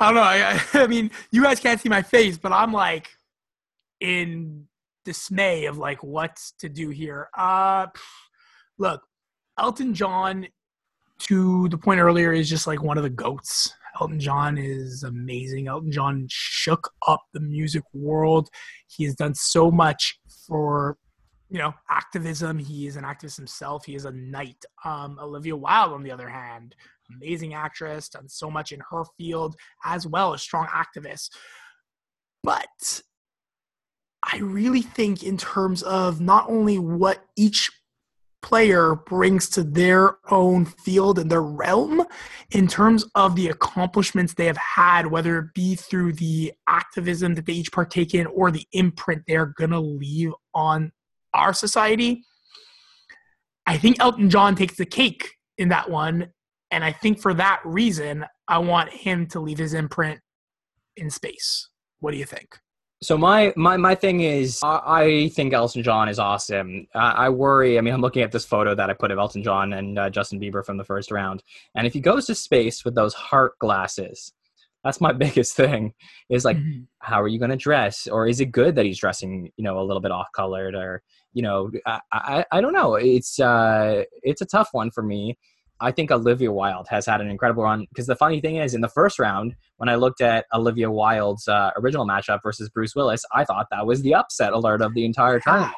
don't know. I, I, mean, you guys can't see my face, but I'm like in dismay of like what to do here. Uh, look, Elton John, to the point earlier, is just like one of the goats. Elton John is amazing. Elton John shook up the music world. He has done so much for you know activism. He is an activist himself. He is a knight. Um, Olivia Wilde, on the other hand, amazing actress, done so much in her field as well, a strong activist. But I really think, in terms of not only what each player brings to their own field and their realm in terms of the accomplishments they have had, whether it be through the activism that they each partake in or the imprint they're going to leave on our society. I think Elton John takes the cake in that one. And I think for that reason, I want him to leave his imprint in space. What do you think? So my my my thing is, I, I think Elton John is awesome. I, I, worry. I mean, I'm looking at this photo that I put of Elton John and uh, Justin Bieber from the first round, and if he goes to space with those heart glasses, that's my biggest thing. Is like, mm-hmm. how are you going to dress, or is it good that he's dressing, you know, a little bit off colored, or you know, I, I I don't know. It's uh it's a tough one for me. I think Olivia Wilde has had an incredible run because the funny thing is, in the first round, when I looked at Olivia Wilde's uh, original matchup versus Bruce Willis, I thought that was the upset alert of the entire tournament.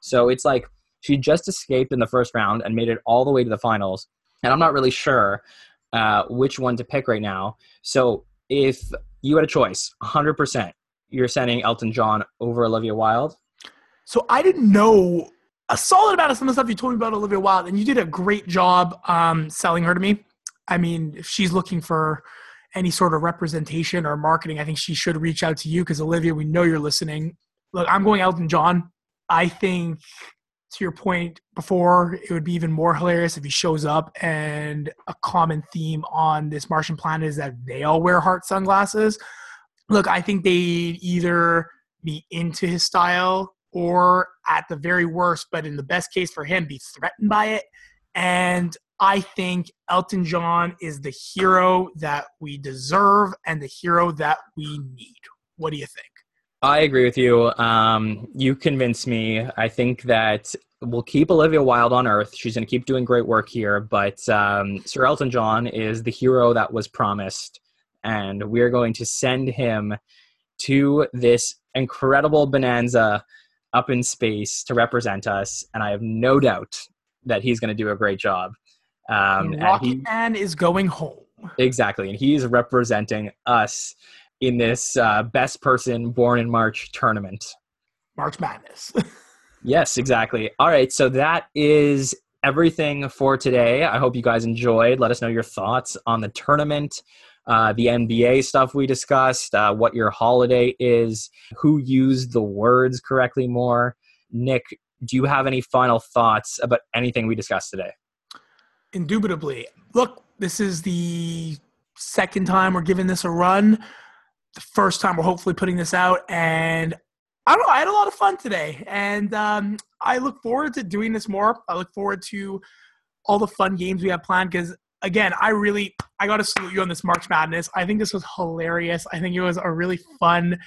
So it's like she just escaped in the first round and made it all the way to the finals. And I'm not really sure uh, which one to pick right now. So if you had a choice, 100%, you're sending Elton John over Olivia Wilde. So I didn't know a solid amount of some of the stuff you told me about Olivia Wilde, and you did a great job um, selling her to me. I mean, if she's looking for any sort of representation or marketing, I think she should reach out to you because Olivia, we know you're listening. Look, I'm going Elton John. I think to your point before, it would be even more hilarious if he shows up and a common theme on this Martian planet is that they all wear heart sunglasses. Look, I think they either be into his style or at the very worst, but in the best case for him, be threatened by it. And I think Elton John is the hero that we deserve and the hero that we need. What do you think? I agree with you. Um, you convinced me. I think that we'll keep Olivia Wilde on Earth. She's going to keep doing great work here. But um, Sir Elton John is the hero that was promised. And we're going to send him to this incredible bonanza up in space to represent us, and I have no doubt that he's going to do a great job. Um, Rocket he, Man is going home. Exactly, and he's representing us in this uh, best person born in March tournament. March Madness. yes, exactly. All right, so that is everything for today. I hope you guys enjoyed. Let us know your thoughts on the tournament uh, the NBA stuff we discussed, uh, what your holiday is, who used the words correctly more. Nick, do you have any final thoughts about anything we discussed today? Indubitably. Look, this is the second time we're giving this a run. The first time we're hopefully putting this out, and I don't know. I had a lot of fun today, and um, I look forward to doing this more. I look forward to all the fun games we have planned because again, I really I got to salute you on this March Madness. I think this was hilarious. I think it was a really fun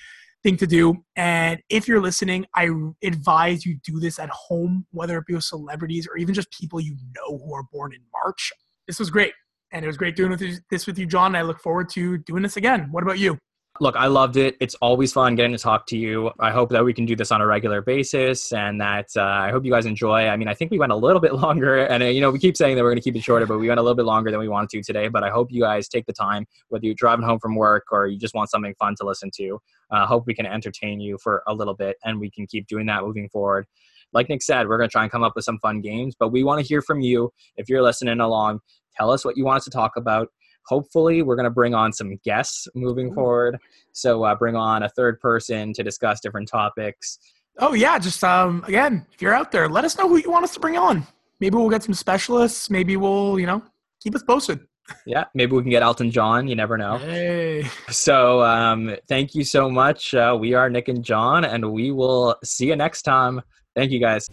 thing to do. And if you're listening, I advise you do this at home, whether it be with celebrities or even just people you know who are born in March. This was great. And it was great doing this with you, John. I look forward to doing this again. What about you? Look, I loved it. It's always fun getting to talk to you. I hope that we can do this on a regular basis and that uh, I hope you guys enjoy. I mean, I think we went a little bit longer and, uh, you know, we keep saying that we're going to keep it shorter, but we went a little bit longer than we wanted to today. But I hope you guys take the time, whether you're driving home from work or you just want something fun to listen to. I uh, hope we can entertain you for a little bit and we can keep doing that moving forward. Like Nick said, we're going to try and come up with some fun games, but we want to hear from you. If you're listening along, Tell us what you want us to talk about. Hopefully, we're going to bring on some guests moving forward. So, uh, bring on a third person to discuss different topics. Oh yeah, just um, again, if you're out there, let us know who you want us to bring on. Maybe we'll get some specialists. Maybe we'll, you know, keep us posted. Yeah, maybe we can get Elton John. You never know. Hey. So, um, thank you so much. Uh, we are Nick and John, and we will see you next time. Thank you, guys.